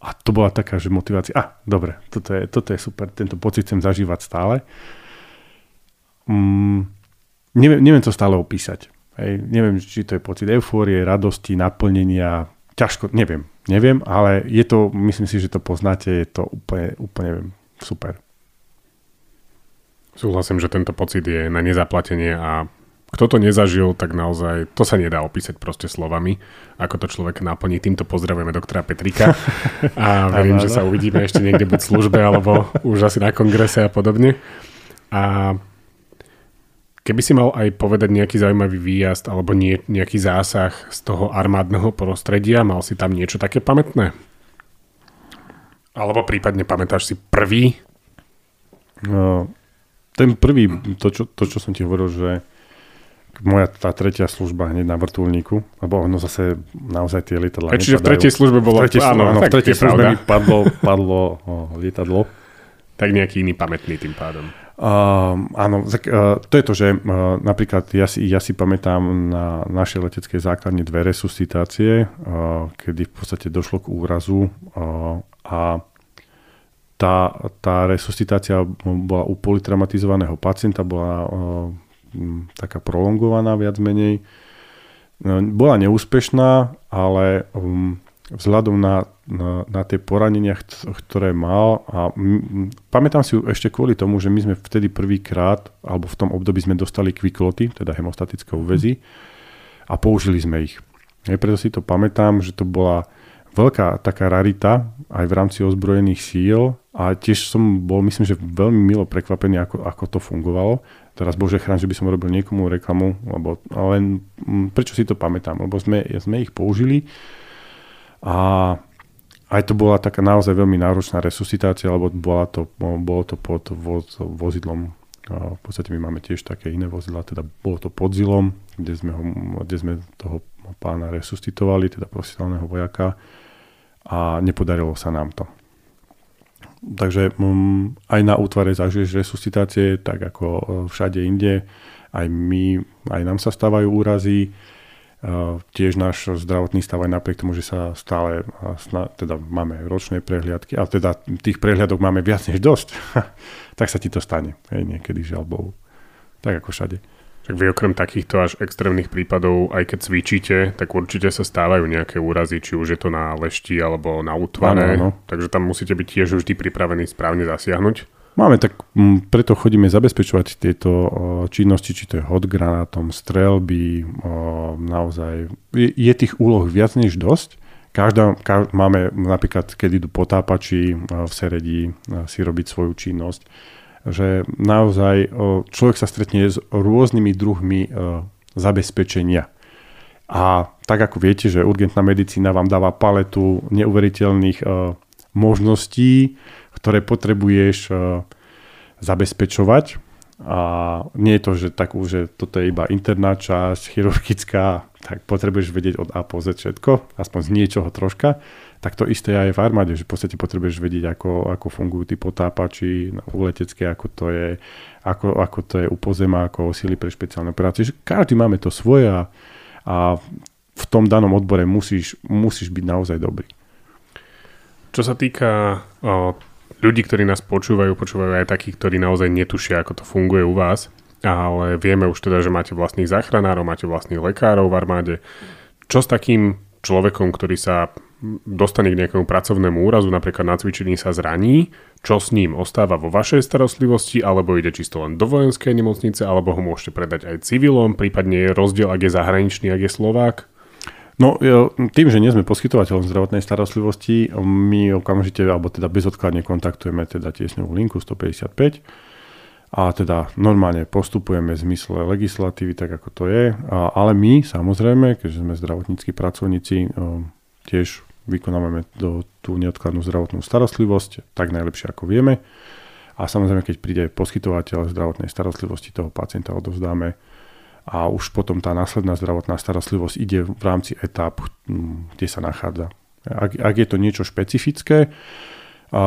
C: a to bola taká, že motivácia, a dobre, toto je, toto je super, tento pocit chcem zažívať stále. Um, neviem, neviem to stále opísať. Hej, neviem, či to je pocit eufórie, radosti, naplnenia, ťažko, neviem, neviem, ale je to, myslím si, že to poznáte, je to úplne, úplne super.
B: Súhlasím, že tento pocit je na nezaplatenie a kto to nezažil, tak naozaj to sa nedá opísať proste slovami, ako to človek naplní. Týmto pozdravujeme doktora Petrika a <laughs> verím, že sa uvidíme ešte niekde buď v službe alebo už asi na kongrese a podobne. A Keby si mal aj povedať nejaký zaujímavý výjazd alebo nie, nejaký zásah z toho armádneho prostredia, mal si tam niečo také pamätné? Alebo prípadne pamätáš si prvý?
C: No, ten prvý, to čo, to, čo som ti hovoril, že moja tá tretia služba hneď na vrtulníku, lebo ono zase naozaj tie lietadla
B: Čiže v tretej službe bolo...
C: V tretej, áno, áno, v tretej službe mi padlo, padlo o, lietadlo.
B: Tak nejaký iný pamätný tým pádom.
C: Uh, áno, uh, to je to, že uh, napríklad ja si, ja si pamätám na našej leteckej základne dve resuscitácie, uh, kedy v podstate došlo k úrazu uh, a tá, tá resuscitácia bola u politraumatizovaného pacienta, bola uh, taká prolongovaná viac menej. Uh, bola neúspešná, ale um, vzhľadom na, na, na tie poranenia, ktoré mal a m, pamätám si ešte kvôli tomu, že my sme vtedy prvýkrát, alebo v tom období sme dostali kvikloty, teda hemostatické úvezy a použili sme ich. Ja preto si to pamätám, že to bola veľká taká rarita aj v rámci ozbrojených síl a tiež som bol, myslím, že veľmi milo prekvapený, ako, ako to fungovalo. Teraz bože chrán, že by som robil niekomu reklamu, lebo, ale prečo si to pamätám? Lebo sme, sme ich použili a aj to bola taká naozaj veľmi náročná resuscitácia, lebo bola to, bolo to pod voz, vozidlom. V podstate my máme tiež také iné vozidla, teda bolo to pod zilom, kde sme, ho, kde sme toho pána resuscitovali, teda profesionálneho vojaka a nepodarilo sa nám to. Takže um, aj na útvare zažiješ resuscitácie, tak ako e, všade inde. Aj my, aj nám sa stávajú úrazy Tiež náš zdravotný stav aj napriek tomu, že sa stále, teda máme ročné prehliadky, a teda tých prehliadok máme viac než dosť, <laughs> tak sa ti to stane. Hej, niekedy žiaľ Bohu. Tak ako všade.
B: Tak vy okrem takýchto až extrémnych prípadov, aj keď cvičíte, tak určite sa stávajú nejaké úrazy, či už je to na lešti alebo na útvare. Ano, ano. Takže tam musíte byť tiež vždy pripravení správne zasiahnuť.
C: Máme tak, preto chodíme zabezpečovať tieto činnosti, či to je hod granátom, strelby, naozaj je, je tých úloh viac než dosť. Každá, každá, máme napríklad, keď idú potápači v Seredi si robiť svoju činnosť, že naozaj človek sa stretne s rôznymi druhmi zabezpečenia. A tak ako viete, že urgentná medicína vám dáva paletu neuveriteľných možností, ktoré potrebuješ zabezpečovať A nie je to, že takú, že toto je iba interná časť, chirurgická, tak potrebuješ vedieť od A po Z všetko, aspoň z niečoho troška. Tak to isté aj v armáde, že v podstate potrebuješ vedieť, ako, ako fungujú tí potápači u letecké, ako to je, ako, ako to je u pozema, ako síly pre špeciálne operácie. Že každý máme to svoje a, a v tom danom odbore musíš, musíš byť naozaj dobrý.
B: Čo sa týka o, ľudí, ktorí nás počúvajú, počúvajú aj takých, ktorí naozaj netušia, ako to funguje u vás, ale vieme už teda, že máte vlastných záchranárov, máte vlastných lekárov v armáde. Čo s takým človekom, ktorý sa dostane k nejakému pracovnému úrazu, napríklad na cvičení sa zraní, čo s ním ostáva vo vašej starostlivosti, alebo ide čisto len do vojenskej nemocnice, alebo ho môžete predať aj civilom, prípadne je rozdiel, ak je zahraničný, ak je Slovák?
C: No, tým, že nie sme poskytovateľom zdravotnej starostlivosti, my okamžite, alebo teda bezodkladne kontaktujeme teda tiesňovú linku 155 a teda normálne postupujeme v zmysle legislatívy, tak ako to je. Ale my, samozrejme, keďže sme zdravotníckí pracovníci, tiež vykonávame do, tú neodkladnú zdravotnú starostlivosť, tak najlepšie ako vieme. A samozrejme, keď príde poskytovateľ zdravotnej starostlivosti, toho pacienta odovzdáme a už potom tá následná zdravotná starostlivosť ide v rámci etap, hm, kde sa nachádza. Ak, ak je to niečo špecifické, a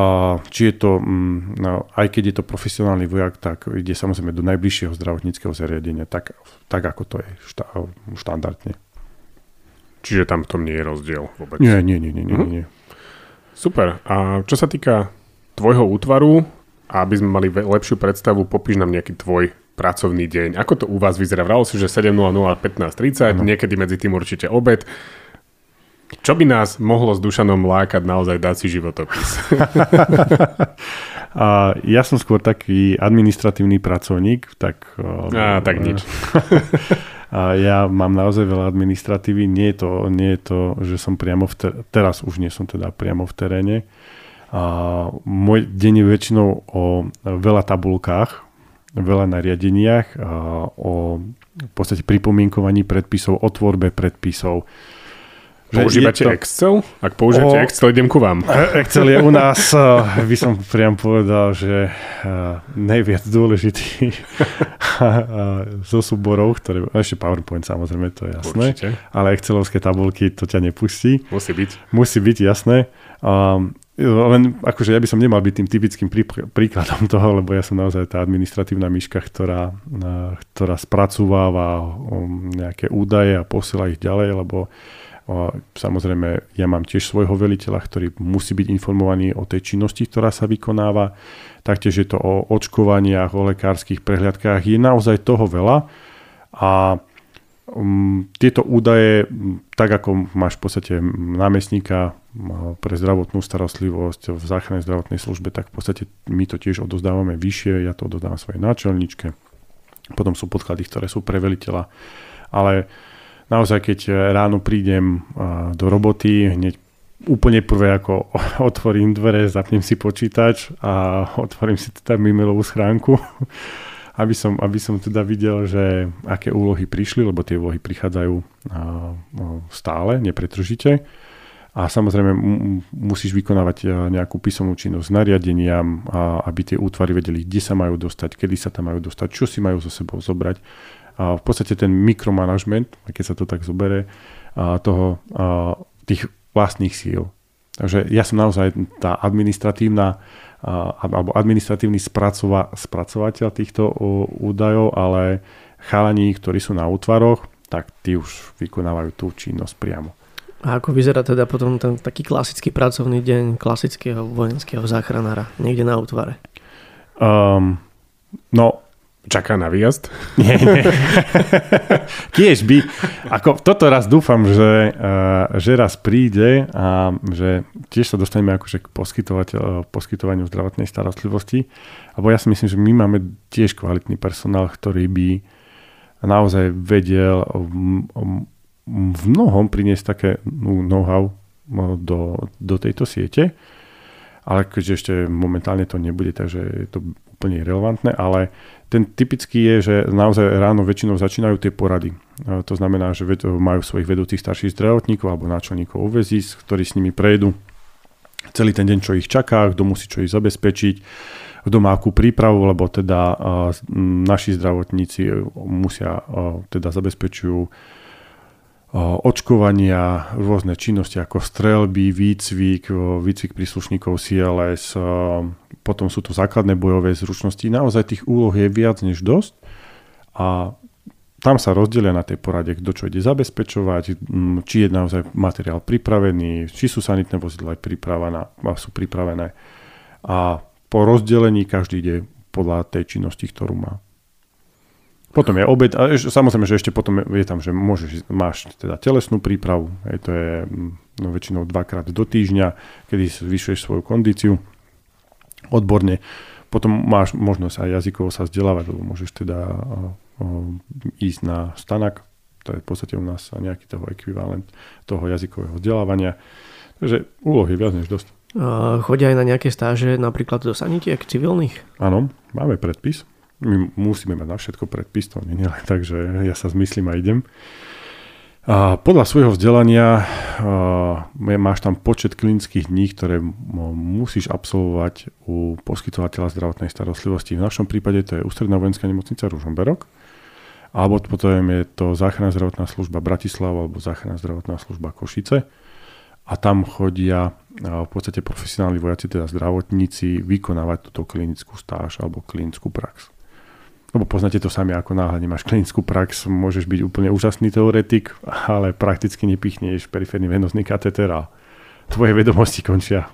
C: či je to, hm, no, aj keď je to profesionálny vojak, tak ide samozrejme do najbližšieho zdravotníckého zariadenia, tak, tak ako to je štá, štandardne.
B: Čiže tam v tom nie je rozdiel vôbec?
C: Nie, nie, nie, nie, nie, mhm. nie.
B: Super. A čo sa týka tvojho útvaru, aby sme mali lepšiu predstavu, popíš nám nejaký tvoj pracovný deň. Ako to u vás vyzerá? Vral si, že 7.00 a 15.30, no. niekedy medzi tým určite obed. Čo by nás mohlo s Dušanom lákať naozaj dať si životopis? <laughs>
C: a ja som skôr taký administratívny pracovník, tak...
B: A, tak nič. <laughs>
C: A ja mám naozaj veľa administratívy. Nie je to, nie je to že som priamo v teréne, teraz už nie som teda priamo v teréne. A môj deň je väčšinou o veľa tabulkách, veľa nariadeniach, o v podstate pripomienkovaní predpisov, o tvorbe predpisov,
B: Používate to... Excel? Ak používate o... Excel, idem ku vám.
C: Excel je u nás, by som priam povedal, že najviac dôležitý <laughs> zo súborov, ktoré, ešte PowerPoint samozrejme, to je jasné, Určite. ale Excelovské tabulky to ťa nepustí.
B: Musí byť.
C: Musí byť, jasné. Um, len akože ja by som nemal byť tým typickým prí, príkladom <laughs> toho, lebo ja som naozaj tá administratívna myška, ktorá, ktorá spracováva um, nejaké údaje a posiela ich ďalej, lebo Samozrejme, ja mám tiež svojho veliteľa, ktorý musí byť informovaný o tej činnosti, ktorá sa vykonáva. Taktiež je to o očkovaniach, o lekárskych prehliadkách. Je naozaj toho veľa a tieto údaje, tak ako máš v podstate námestníka pre zdravotnú starostlivosť v záchrannej zdravotnej službe, tak v podstate my to tiež odozdávame vyššie, ja to odozdávam svojej náčelničke. Potom sú podklady, ktoré sú pre veliteľa. Ale naozaj, keď ráno prídem e, do roboty, hneď úplne prvé, ako <laughs> otvorím dvere, zapnem si počítač a <laughs> otvorím si teda e-mailovú schránku, aby som, aby som teda videl, že aké úlohy prišli, lebo tie úlohy prichádzajú stále, nepretržite. A samozrejme musíš vykonávať e, nejakú písomnú činnosť nariadeniam, aby tie útvary vedeli, kde sa majú dostať, kedy sa tam majú dostať, čo si majú so sebou zobrať a v podstate ten mikromanagement, keď sa to tak zobere, toho, tých vlastných síl. Takže ja som naozaj tá administratívna alebo administratívny spracova, spracovateľ týchto údajov, ale chalani, ktorí sú na útvaroch, tak tí už vykonávajú tú činnosť priamo.
A: A ako vyzerá teda potom ten taký klasický pracovný deň klasického vojenského záchranára niekde na útvare?
C: Um, no,
B: Čaká na výjazd?
C: Nie, nie. <laughs> Tiež by, ako toto raz dúfam, že, uh, že raz príde a že tiež sa dostaneme akože k poskytovaniu zdravotnej starostlivosti. Lebo ja si myslím, že my máme tiež kvalitný personál, ktorý by naozaj vedel v mnohom priniesť také know-how do, do tejto siete. Ale keďže ešte momentálne to nebude, takže je to úplne relevantné, ale ten typický je, že naozaj ráno väčšinou začínajú tie porady. To znamená, že majú svojich vedúcich starších zdravotníkov alebo náčelníkov UVZIS, ktorí s nimi prejdú celý ten deň, čo ich čaká, kto musí čo ich zabezpečiť. kto má akú prípravu, lebo teda naši zdravotníci musia, teda zabezpečujú očkovania, rôzne činnosti ako strelby, výcvik, výcvik príslušníkov CLS, potom sú to základné bojové zručnosti. Naozaj tých úloh je viac než dosť a tam sa rozdelia na tej porade, kto čo ide zabezpečovať, či je naozaj materiál pripravený, či sú sanitné vozidla aj sú pripravené. A po rozdelení každý ide podľa tej činnosti, ktorú má. Potom je obed, a samozrejme, že ešte potom je tam, že môžeš, máš teda telesnú prípravu, hej, to je mm, no, väčšinou dvakrát do týždňa, kedy zvyšuješ svoju kondíciu odborne. Potom máš možnosť aj jazykovo sa vzdelávať, lebo môžeš teda o, o, ísť na stanak, to je v podstate u nás nejaký toho ekvivalent toho jazykového vzdelávania. Takže úlohy viac než dosť.
A: chodia aj na nejaké stáže, napríklad do sanitiek civilných?
C: Áno, máme predpis my musíme mať na všetko predpis, to nie len tak, že ja sa zmyslím a idem. A podľa svojho vzdelania a, máš tam počet klinických dní, ktoré musíš absolvovať u poskytovateľa zdravotnej starostlivosti. V našom prípade to je Ústredná vojenská nemocnica Ružomberok, alebo potom je to záchranná zdravotná služba Bratislava alebo záchranná zdravotná služba Košice. A tam chodia v podstate profesionálni vojaci, teda zdravotníci, vykonávať túto klinickú stáž alebo klinickú prax. Lebo poznáte to sami, ako náhle nemáš klinickú prax, môžeš byť úplne úžasný teoretik, ale prakticky nepichneš periférny venozný kateter a tvoje vedomosti končia.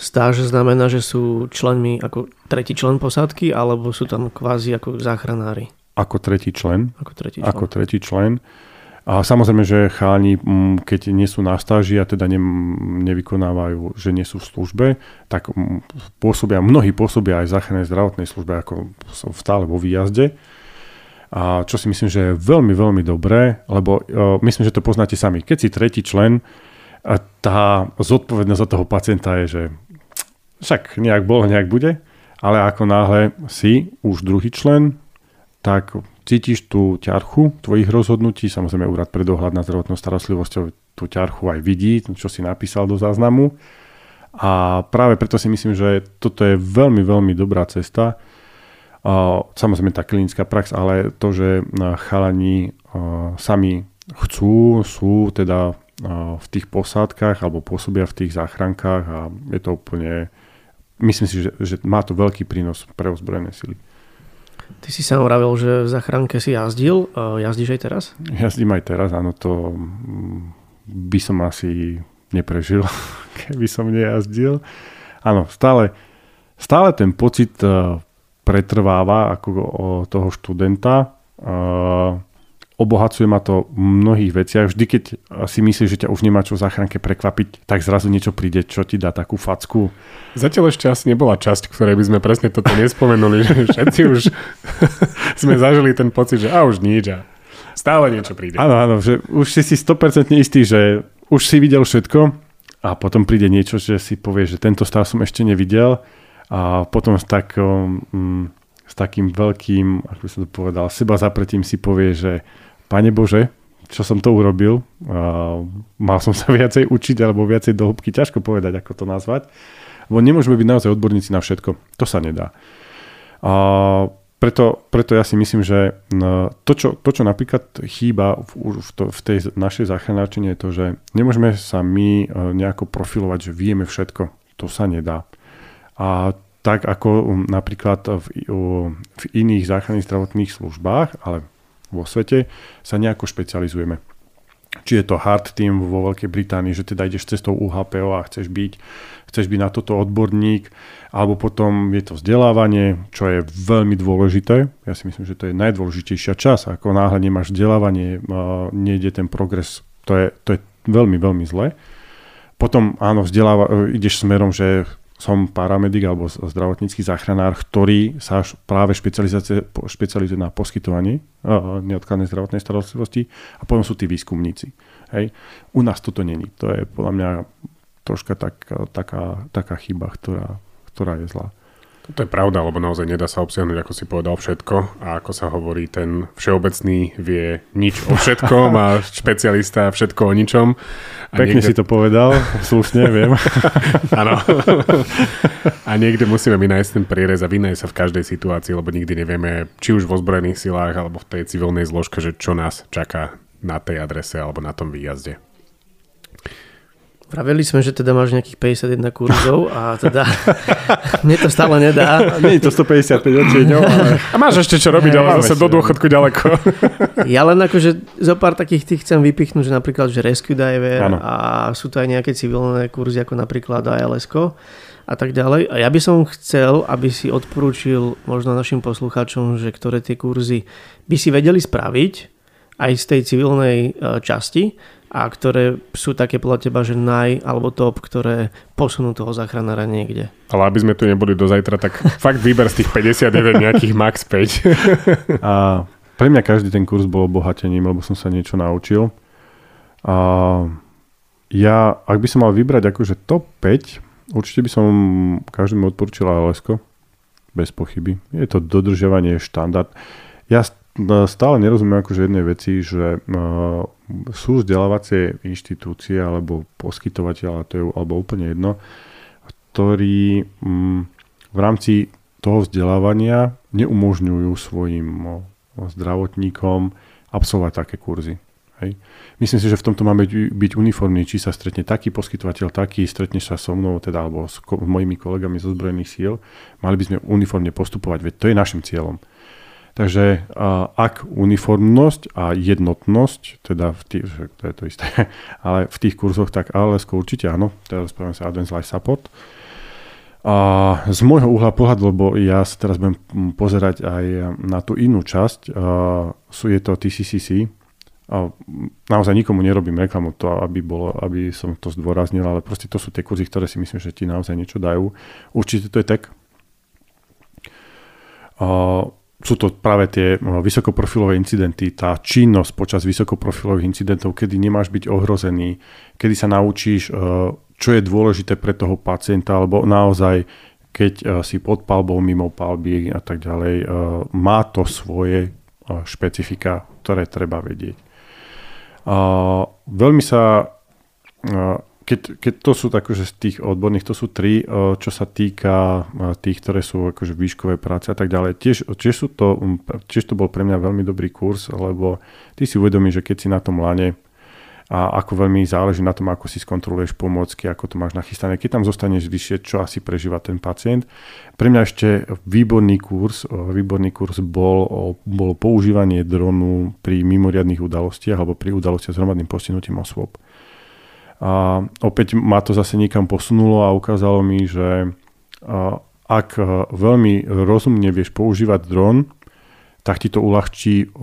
A: Stáž znamená, že sú členmi ako tretí člen posádky, alebo sú tam kvázi ako záchranári?
C: Ako tretí člen.
A: Ako tretí člen.
C: Ako tretí člen. A samozrejme, že cháni, mm, keď nie sú na stáži a teda ne, nevykonávajú, že nie sú v službe, tak mm, pôsobia, mnohí pôsobia aj v záchrannej zdravotnej službe ako stále vo výjazde. A čo si myslím, že je veľmi, veľmi dobré, lebo uh, myslím, že to poznáte sami. Keď si tretí člen, tá zodpovednosť za toho pacienta je, že však nejak bolo, nejak bude, ale ako náhle si už druhý člen, tak cítiš tú ťarchu tvojich rozhodnutí, samozrejme úrad pre dohľad na zdravotnou starostlivosťou tú ťarchu aj vidí, čo si napísal do záznamu. A práve preto si myslím, že toto je veľmi, veľmi dobrá cesta. Samozrejme tá klinická prax, ale to, že chalani sami chcú, sú teda v tých posádkach alebo pôsobia v tých záchrankách a je to úplne, myslím si, že, že má to veľký prínos pre ozbrojené sily.
A: Ty si sa hovoril, že v zachránke si jazdil. Jazdíš aj teraz?
C: Jazdím aj teraz, áno, to by som asi neprežil, <laughs> keby som nejazdil. Áno, stále, stále ten pocit e, pretrváva ako toho študenta obohacuje ma to v mnohých veciach. Vždy, keď si myslíš, že ťa už nemá čo v záchranke prekvapiť, tak zrazu niečo príde, čo ti dá takú facku.
B: Zatiaľ ešte asi nebola časť, ktorej by sme presne toto nespomenuli, <laughs> že všetci už <laughs> sme zažili ten pocit, že a už nič a stále niečo príde.
C: Áno, áno, že už si si 100% istý, že už si videl všetko a potom príde niečo, že si povie, že tento stav som ešte nevidel a potom s takou, mm, s takým veľkým, ako by som to povedal, seba zapretím si povie, že Pane Bože, čo som to urobil, uh, mal som sa <laughs> viacej učiť alebo viacej do hĺbky, ťažko povedať, ako to nazvať, lebo nemôžeme byť naozaj odborníci na všetko, to sa nedá. Uh, preto, preto ja si myslím, že to čo, to, čo napríklad chýba v, v, to, v tej našej záchranárčine je to, že nemôžeme sa my nejako profilovať, že vieme všetko. To sa nedá. A tak ako napríklad v, v iných záchranných zdravotných službách, ale vo svete, sa nejako špecializujeme. Či je to hard team vo Veľkej Británii, že teda ideš cestou UHPO a chceš byť, chceš byť na toto odborník, alebo potom je to vzdelávanie, čo je veľmi dôležité. Ja si myslím, že to je najdôležitejšia čas. Ako náhle nemáš vzdelávanie, nejde ten progres, to je, to je veľmi, veľmi zle. Potom áno, vzdeláva, ideš smerom, že som paramedik alebo zdravotnícky záchranár, ktorý sa práve špecializuje na poskytovanie neodkladnej zdravotnej starostlivosti a potom sú tí výskumníci. Hej. U nás toto není. To je podľa mňa troška tak, taká, taká chyba, ktorá, ktorá je zlá.
B: To je pravda, lebo naozaj nedá sa obsiahnuť, ako si povedal, všetko. A ako sa hovorí, ten všeobecný vie nič o všetkom a <laughs> špecialista všetko o ničom.
C: A Pekne niekde... si to povedal, slušne, viem. <laughs>
B: Áno. a niekde musíme my nájsť ten prierez a vynaj sa v každej situácii, lebo nikdy nevieme, či už v ozbrojených silách alebo v tej civilnej zložke, že čo nás čaká na tej adrese alebo na tom výjazde.
A: Vraveli sme, že teda máš nejakých 51 kurzov a teda <laughs> mne to stále nedá. <laughs>
C: Nie je to 155 odtieňov, ale...
B: A máš ešte čo robiť, ale zase do dôchodku ďaleko. <laughs>
A: ja len akože zo pár takých tých chcem vypichnúť, že napríklad, že Rescue Diver ano. a sú to aj nejaké civilné kurzy, ako napríklad als a tak ďalej. A ja by som chcel, aby si odporúčil možno našim poslucháčom, že ktoré tie kurzy by si vedeli spraviť aj z tej civilnej e, časti, a ktoré sú také podľa teba, že naj alebo top, ktoré posunú toho záchranára niekde.
B: Ale aby sme tu neboli do zajtra, tak <laughs> fakt výber z tých 59 nejakých max 5. <laughs>
C: a pre mňa každý ten kurz bol obohatením, lebo som sa niečo naučil. A ja, ak by som mal vybrať akože top 5, určite by som každému odporúčil als bez pochyby. Je to dodržiavanie štandard. Ja stále nerozumiem akože jednej veci, že sú vzdelávacie inštitúcie alebo poskytovateľ, to je alebo úplne jedno, ktorí mm, v rámci toho vzdelávania neumožňujú svojim zdravotníkom absolvovať také kurzy. Hej. Myslím si, že v tomto máme byť uniformní, či sa stretne taký poskytovateľ, taký, stretneš sa so mnou, teda, alebo s, ko- s mojimi kolegami zo zbrojených síl, mali by sme uniformne postupovať, veď to je našim cieľom. Takže ak uniformnosť a jednotnosť, teda v tých, to je to isté, <laughs> ale v tých kurzoch, tak ALS určite áno, teraz poviem sa Advanced Life Support. A z môjho uhla pohľadu, lebo ja sa teraz budem pozerať aj na tú inú časť, sú je to TCCC, a naozaj nikomu nerobím reklamu to, aby, bolo, aby som to zdôraznil, ale proste to sú tie kurzy, ktoré si myslím, že ti naozaj niečo dajú. Určite to je tak sú to práve tie no, vysokoprofilové incidenty, tá činnosť počas vysokoprofilových incidentov, kedy nemáš byť ohrozený, kedy sa naučíš, e, čo je dôležité pre toho pacienta, alebo naozaj, keď e, si pod palbou, mimo palby a tak ďalej, má to svoje špecifika, ktoré treba vedieť. Veľmi sa keď, keď to sú akože z tých odborných, to sú tri, eh, čo sa týka eh, tých, ktoré sú akože výškové práce a tak ďalej. Tiež, tiež, sú to, hm, tiež to bol pre mňa veľmi dobrý kurz, lebo ty si uvedomíš, že keď si na tom lane a ako veľmi záleží na tom, ako si skontroluješ pomôcky, ako to máš nachystané. Keď tam zostaneš vyššie, čo asi prežíva ten pacient. Pre mňa ešte výborný kurz, eh, výborný kurz bol, bol používanie dronu pri mimoriadných udalostiach alebo pri udalostiach s hromadným postihnutím osôb. A opäť ma to zase niekam posunulo a ukázalo mi, že ak veľmi rozumne vieš používať dron, tak ti to uľahčí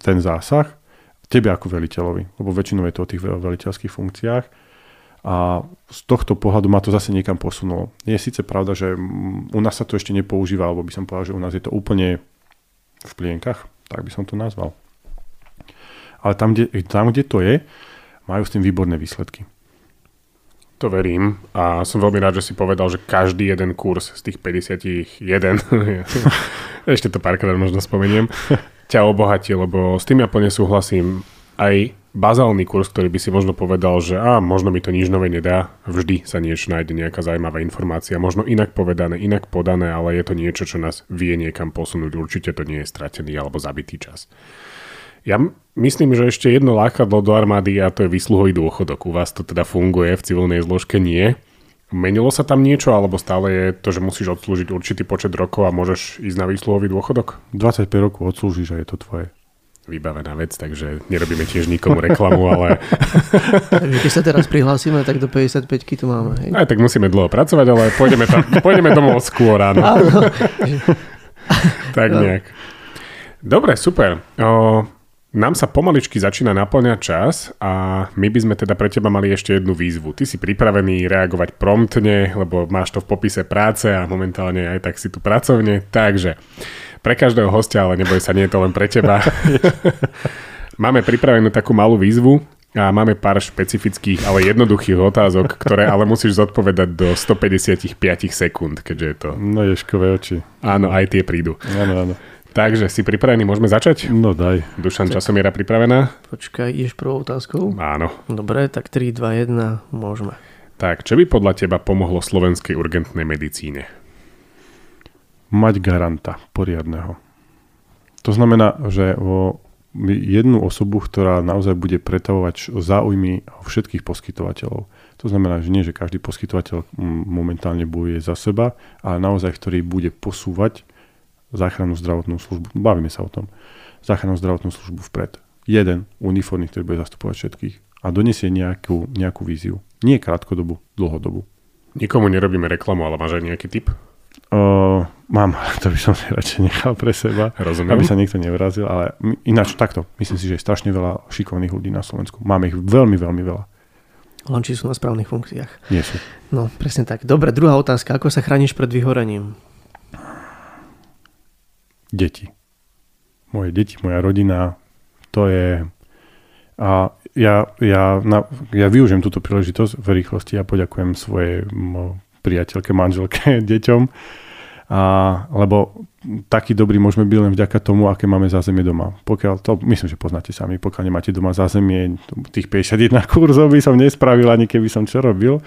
C: ten zásah tebe ako veliteľovi, lebo väčšinou je to o tých veliteľských funkciách. A z tohto pohľadu ma to zase niekam posunulo. Je síce pravda, že u nás sa to ešte nepoužíva, alebo by som povedal, že u nás je to úplne v plienkach, tak by som to nazval. Ale tam, kde, tam, kde to je, majú s tým výborné výsledky.
B: To verím a som veľmi rád, že si povedal, že každý jeden kurz z tých 51, <laughs> ešte to párkrát možno spomeniem, <laughs> ťa obohatí, lebo s tým ja plne súhlasím. Aj bazálny kurz, ktorý by si možno povedal, že a možno mi to nič nové nedá, vždy sa niečo nájde nejaká zaujímavá informácia, možno inak povedané, inak podané, ale je to niečo, čo nás vie niekam posunúť. Určite to nie je stratený alebo zabitý čas. Ja myslím, že ešte jedno lákadlo do armády a to je vysluhový dôchodok. U vás to teda funguje, v civilnej zložke nie. Menilo sa tam niečo, alebo stále je to, že musíš odslúžiť určitý počet rokov a môžeš ísť na výsluhový dôchodok?
C: 25 rokov odslúžiš a je to tvoje.
B: Vybavená vec, takže nerobíme tiež nikomu reklamu, ale...
A: Keď sa teraz prihlásime, tak do 55 tu máme. Hej?
B: Aj tak musíme dlho pracovať, ale pôjdeme, tam, pôjdeme domov skôr, áno. tak nejak. Dobre, super. O, nám sa pomaličky začína naplňať čas a my by sme teda pre teba mali ešte jednu výzvu. Ty si pripravený reagovať promptne, lebo máš to v popise práce a momentálne aj tak si tu pracovne. Takže pre každého hostia, ale neboj sa, nie je to len pre teba. <laughs> Máme pripravenú takú malú výzvu A máme pár špecifických, ale jednoduchých otázok, ktoré ale musíš zodpovedať do 155 sekúnd, keďže je to...
C: No ješkové oči.
B: Áno, aj tie prídu.
C: Áno, áno.
B: Takže si pripravený, môžeme začať?
C: No daj.
B: Dušan Časomiera pripravená?
A: Počkaj, ideš prvou otázkou?
B: Áno.
A: Dobre, tak 3, 2, 1, môžeme.
B: Tak, čo by podľa teba pomohlo slovenskej urgentnej medicíne?
C: Mať garanta poriadneho. To znamená, že o jednu osobu, ktorá naozaj bude pretavovať záujmy všetkých poskytovateľov. To znamená, že nie, že každý poskytovateľ momentálne bojuje za seba, ale naozaj, ktorý bude posúvať záchrannú zdravotnú službu, bavíme sa o tom, záchrannú zdravotnú službu vpred. Jeden uniformný, ktorý bude zastupovať všetkých a donesie nejakú, nejakú víziu. Nie krátkodobu, dlhodobu.
B: Nikomu nerobíme reklamu, ale máš aj nejaký tip?
C: Uh, mám, <laughs> to by som si radšej nechal pre seba,
B: Rozumiem.
C: aby sa niekto nevrazil, ale ináč takto, myslím si, že je strašne veľa šikovných ľudí na Slovensku. Máme ich veľmi, veľmi veľa.
A: Len či sú na správnych funkciách.
C: Nie sú.
A: No, presne tak. Dobre, druhá otázka. Ako sa chrániš pred vyhorením?
C: Deti. Moje deti, moja rodina, to je... A ja, ja, na, ja využijem túto príležitosť v rýchlosti a poďakujem svojej priateľke, manželke, <laughs> deťom, a, lebo taký dobrý môžeme byť len vďaka tomu, aké máme zázemie doma. Pokiaľ to, myslím, že poznáte sami, pokiaľ nemáte doma zázemie, tých 51 kurzov by som nespravil, ani keby som čo robil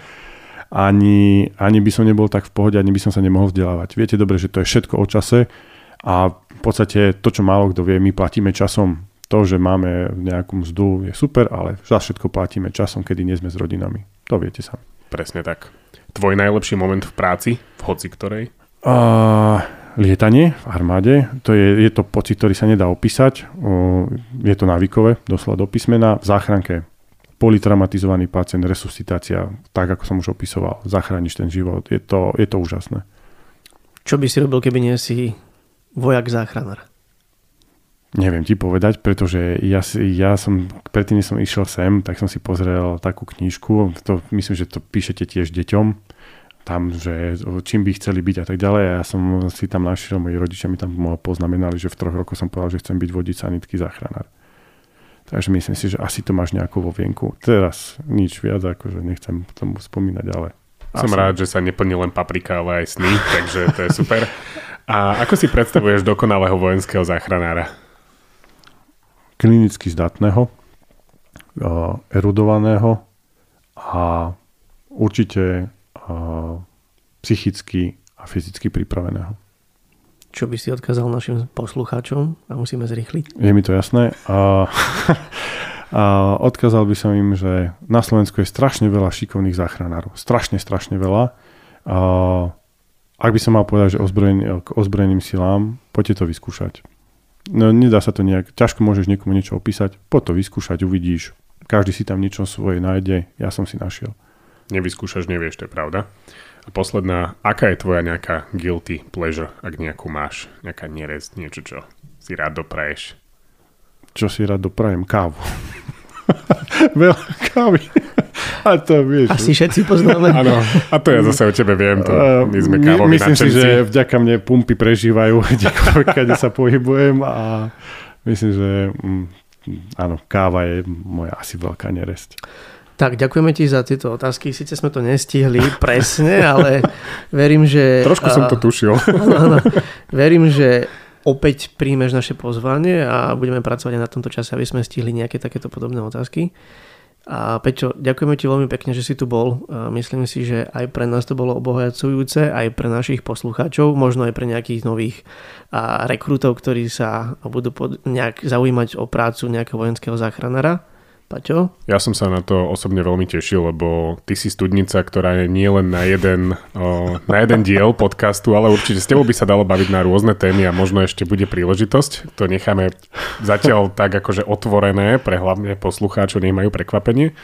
C: ani, ani by som nebol tak v pohode, ani by som sa nemohol vzdelávať. Viete dobre, že to je všetko o čase a v podstate to, čo málo kto vie, my platíme časom. To, že máme nejakú mzdu, je super, ale za všetko platíme časom, kedy nie sme s rodinami. To viete sami.
B: Presne tak. Tvoj najlepší moment v práci, v hoci ktorej?
C: Uh, lietanie v armáde, to je, je to pocit, ktorý sa nedá opísať. Uh, je to návykové, doslova do písmena. V záchranke politraumatizovaný pacient, resuscitácia, tak ako som už opisoval, zachrániš ten život. Je to, je to úžasné.
A: Čo by si robil, keby nie si vojak záchranár?
C: Neviem ti povedať, pretože ja, ja som, predtým, som išiel sem, tak som si pozrel takú knižku, to, myslím, že to píšete tiež deťom, tam, že čím by chceli byť a tak ďalej. A ja som si tam našiel, moji rodičia mi tam poznamenali, že v troch rokoch som povedal, že chcem byť vodič sanitky záchranár. Takže myslím si, že asi to máš nejakú vo vienku. Teraz nič viac, akože nechcem tomu spomínať, ale...
B: Som asi... rád, že sa neplní len paprika, ale aj sny, takže to je super. <laughs> A ako si predstavuješ dokonalého vojenského záchranára?
C: Klinicky zdatného, erudovaného a určite psychicky a fyzicky pripraveného.
A: Čo by si odkázal našim poslucháčom a musíme zrýchliť?
C: Je mi to jasné. A, <laughs> a odkázal by som im, že na Slovensku je strašne veľa šikovných záchranárov. Strašne, strašne veľa. A ak by som mal povedať, že ozbrojený, k ozbrojeným silám, poďte to vyskúšať. No nedá sa to nejak, ťažko môžeš niekomu niečo opísať, poď to vyskúšať, uvidíš. Každý si tam niečo svoje nájde, ja som si našiel.
B: Nevyskúšaš, nevieš, to je pravda. A posledná, aká je tvoja nejaká guilty pleasure, ak nejakú máš, nejaká nerez, niečo, čo si rád dopraješ?
C: Čo si rád doprajem? Kávu. <laughs> Veľa kávy. A to vieš.
A: Asi všetci poznáme.
B: Áno, a to ja zase o tebe viem. To my sme kávoví
C: Myslím si, že vďaka mne pumpy prežívajú, <laughs> kde sa pohybujem a myslím, že mm, áno, káva je moja asi veľká neresť.
A: Tak, ďakujeme ti za tieto otázky. Sice sme to nestihli presne, ale verím, že...
B: Trošku som to tušil. <laughs>
A: Áno, áno. Verím, že opäť príjmeš naše pozvanie a budeme pracovať aj na tomto čase, aby sme stihli nejaké takéto podobné otázky. A Peťo, ďakujeme ti veľmi pekne, že si tu bol. Myslím si, že aj pre nás to bolo obohacujúce, aj pre našich poslucháčov, možno aj pre nejakých nových rekrutov, ktorí sa budú nejak zaujímať o prácu nejakého vojenského záchranára. Paťo?
B: Ja som sa na to osobne veľmi tešil, lebo ty si studnica, ktorá je nie len na jeden, o, na jeden diel podcastu, ale určite s tebou by sa dalo baviť na rôzne témy a možno ešte bude príležitosť. To necháme zatiaľ tak akože otvorené pre hlavne poslucháčov, nech majú prekvapenie.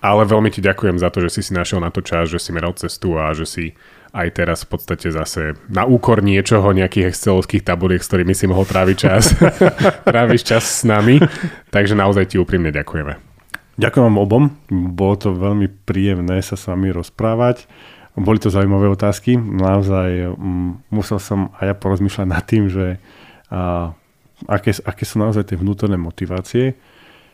B: Ale veľmi ti ďakujem za to, že si si našiel na to čas, že si meral cestu a že si aj teraz v podstate zase na úkor niečoho, nejakých excelovských tabuliek, s ktorými si mohol tráviť čas, <laughs> tráviš čas s nami. Takže naozaj ti úprimne ďakujeme.
C: Ďakujem vám obom. Bolo to veľmi príjemné sa s vami rozprávať. Boli to zaujímavé otázky. Naozaj um, musel som aj ja porozmýšľať nad tým, že a, aké, aké sú naozaj tie vnútorné motivácie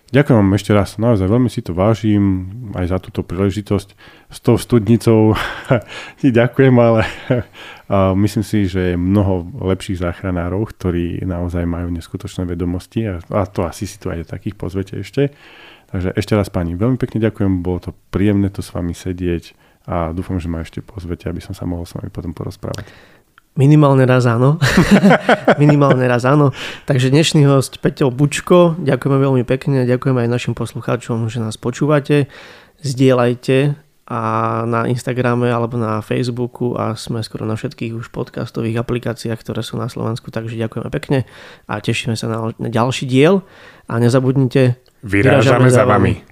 C: ďakujem vám ešte raz, naozaj veľmi si to vážim, aj za túto príležitosť. S tou studnicou <laughs> ti ďakujem, ale <laughs> myslím si, že je mnoho lepších záchranárov, ktorí naozaj majú neskutočné vedomosti a, a to asi si tu aj takých pozvete ešte. Takže ešte raz pani, veľmi pekne ďakujem, bolo to príjemné to s vami sedieť a dúfam, že ma ešte pozvete, aby som sa mohol s vami potom porozprávať.
A: Minimálne raz áno. <laughs> Minimálne raz áno. Takže dnešný host Peťo Bučko, ďakujeme veľmi pekne, ďakujeme aj našim poslucháčom, že nás počúvate. Zdieľajte a na Instagrame alebo na Facebooku a sme skoro na všetkých už podcastových aplikáciách, ktoré sú na Slovensku, takže ďakujeme pekne a tešíme sa na ďalší diel a nezabudnite
B: Vyrážame za vami.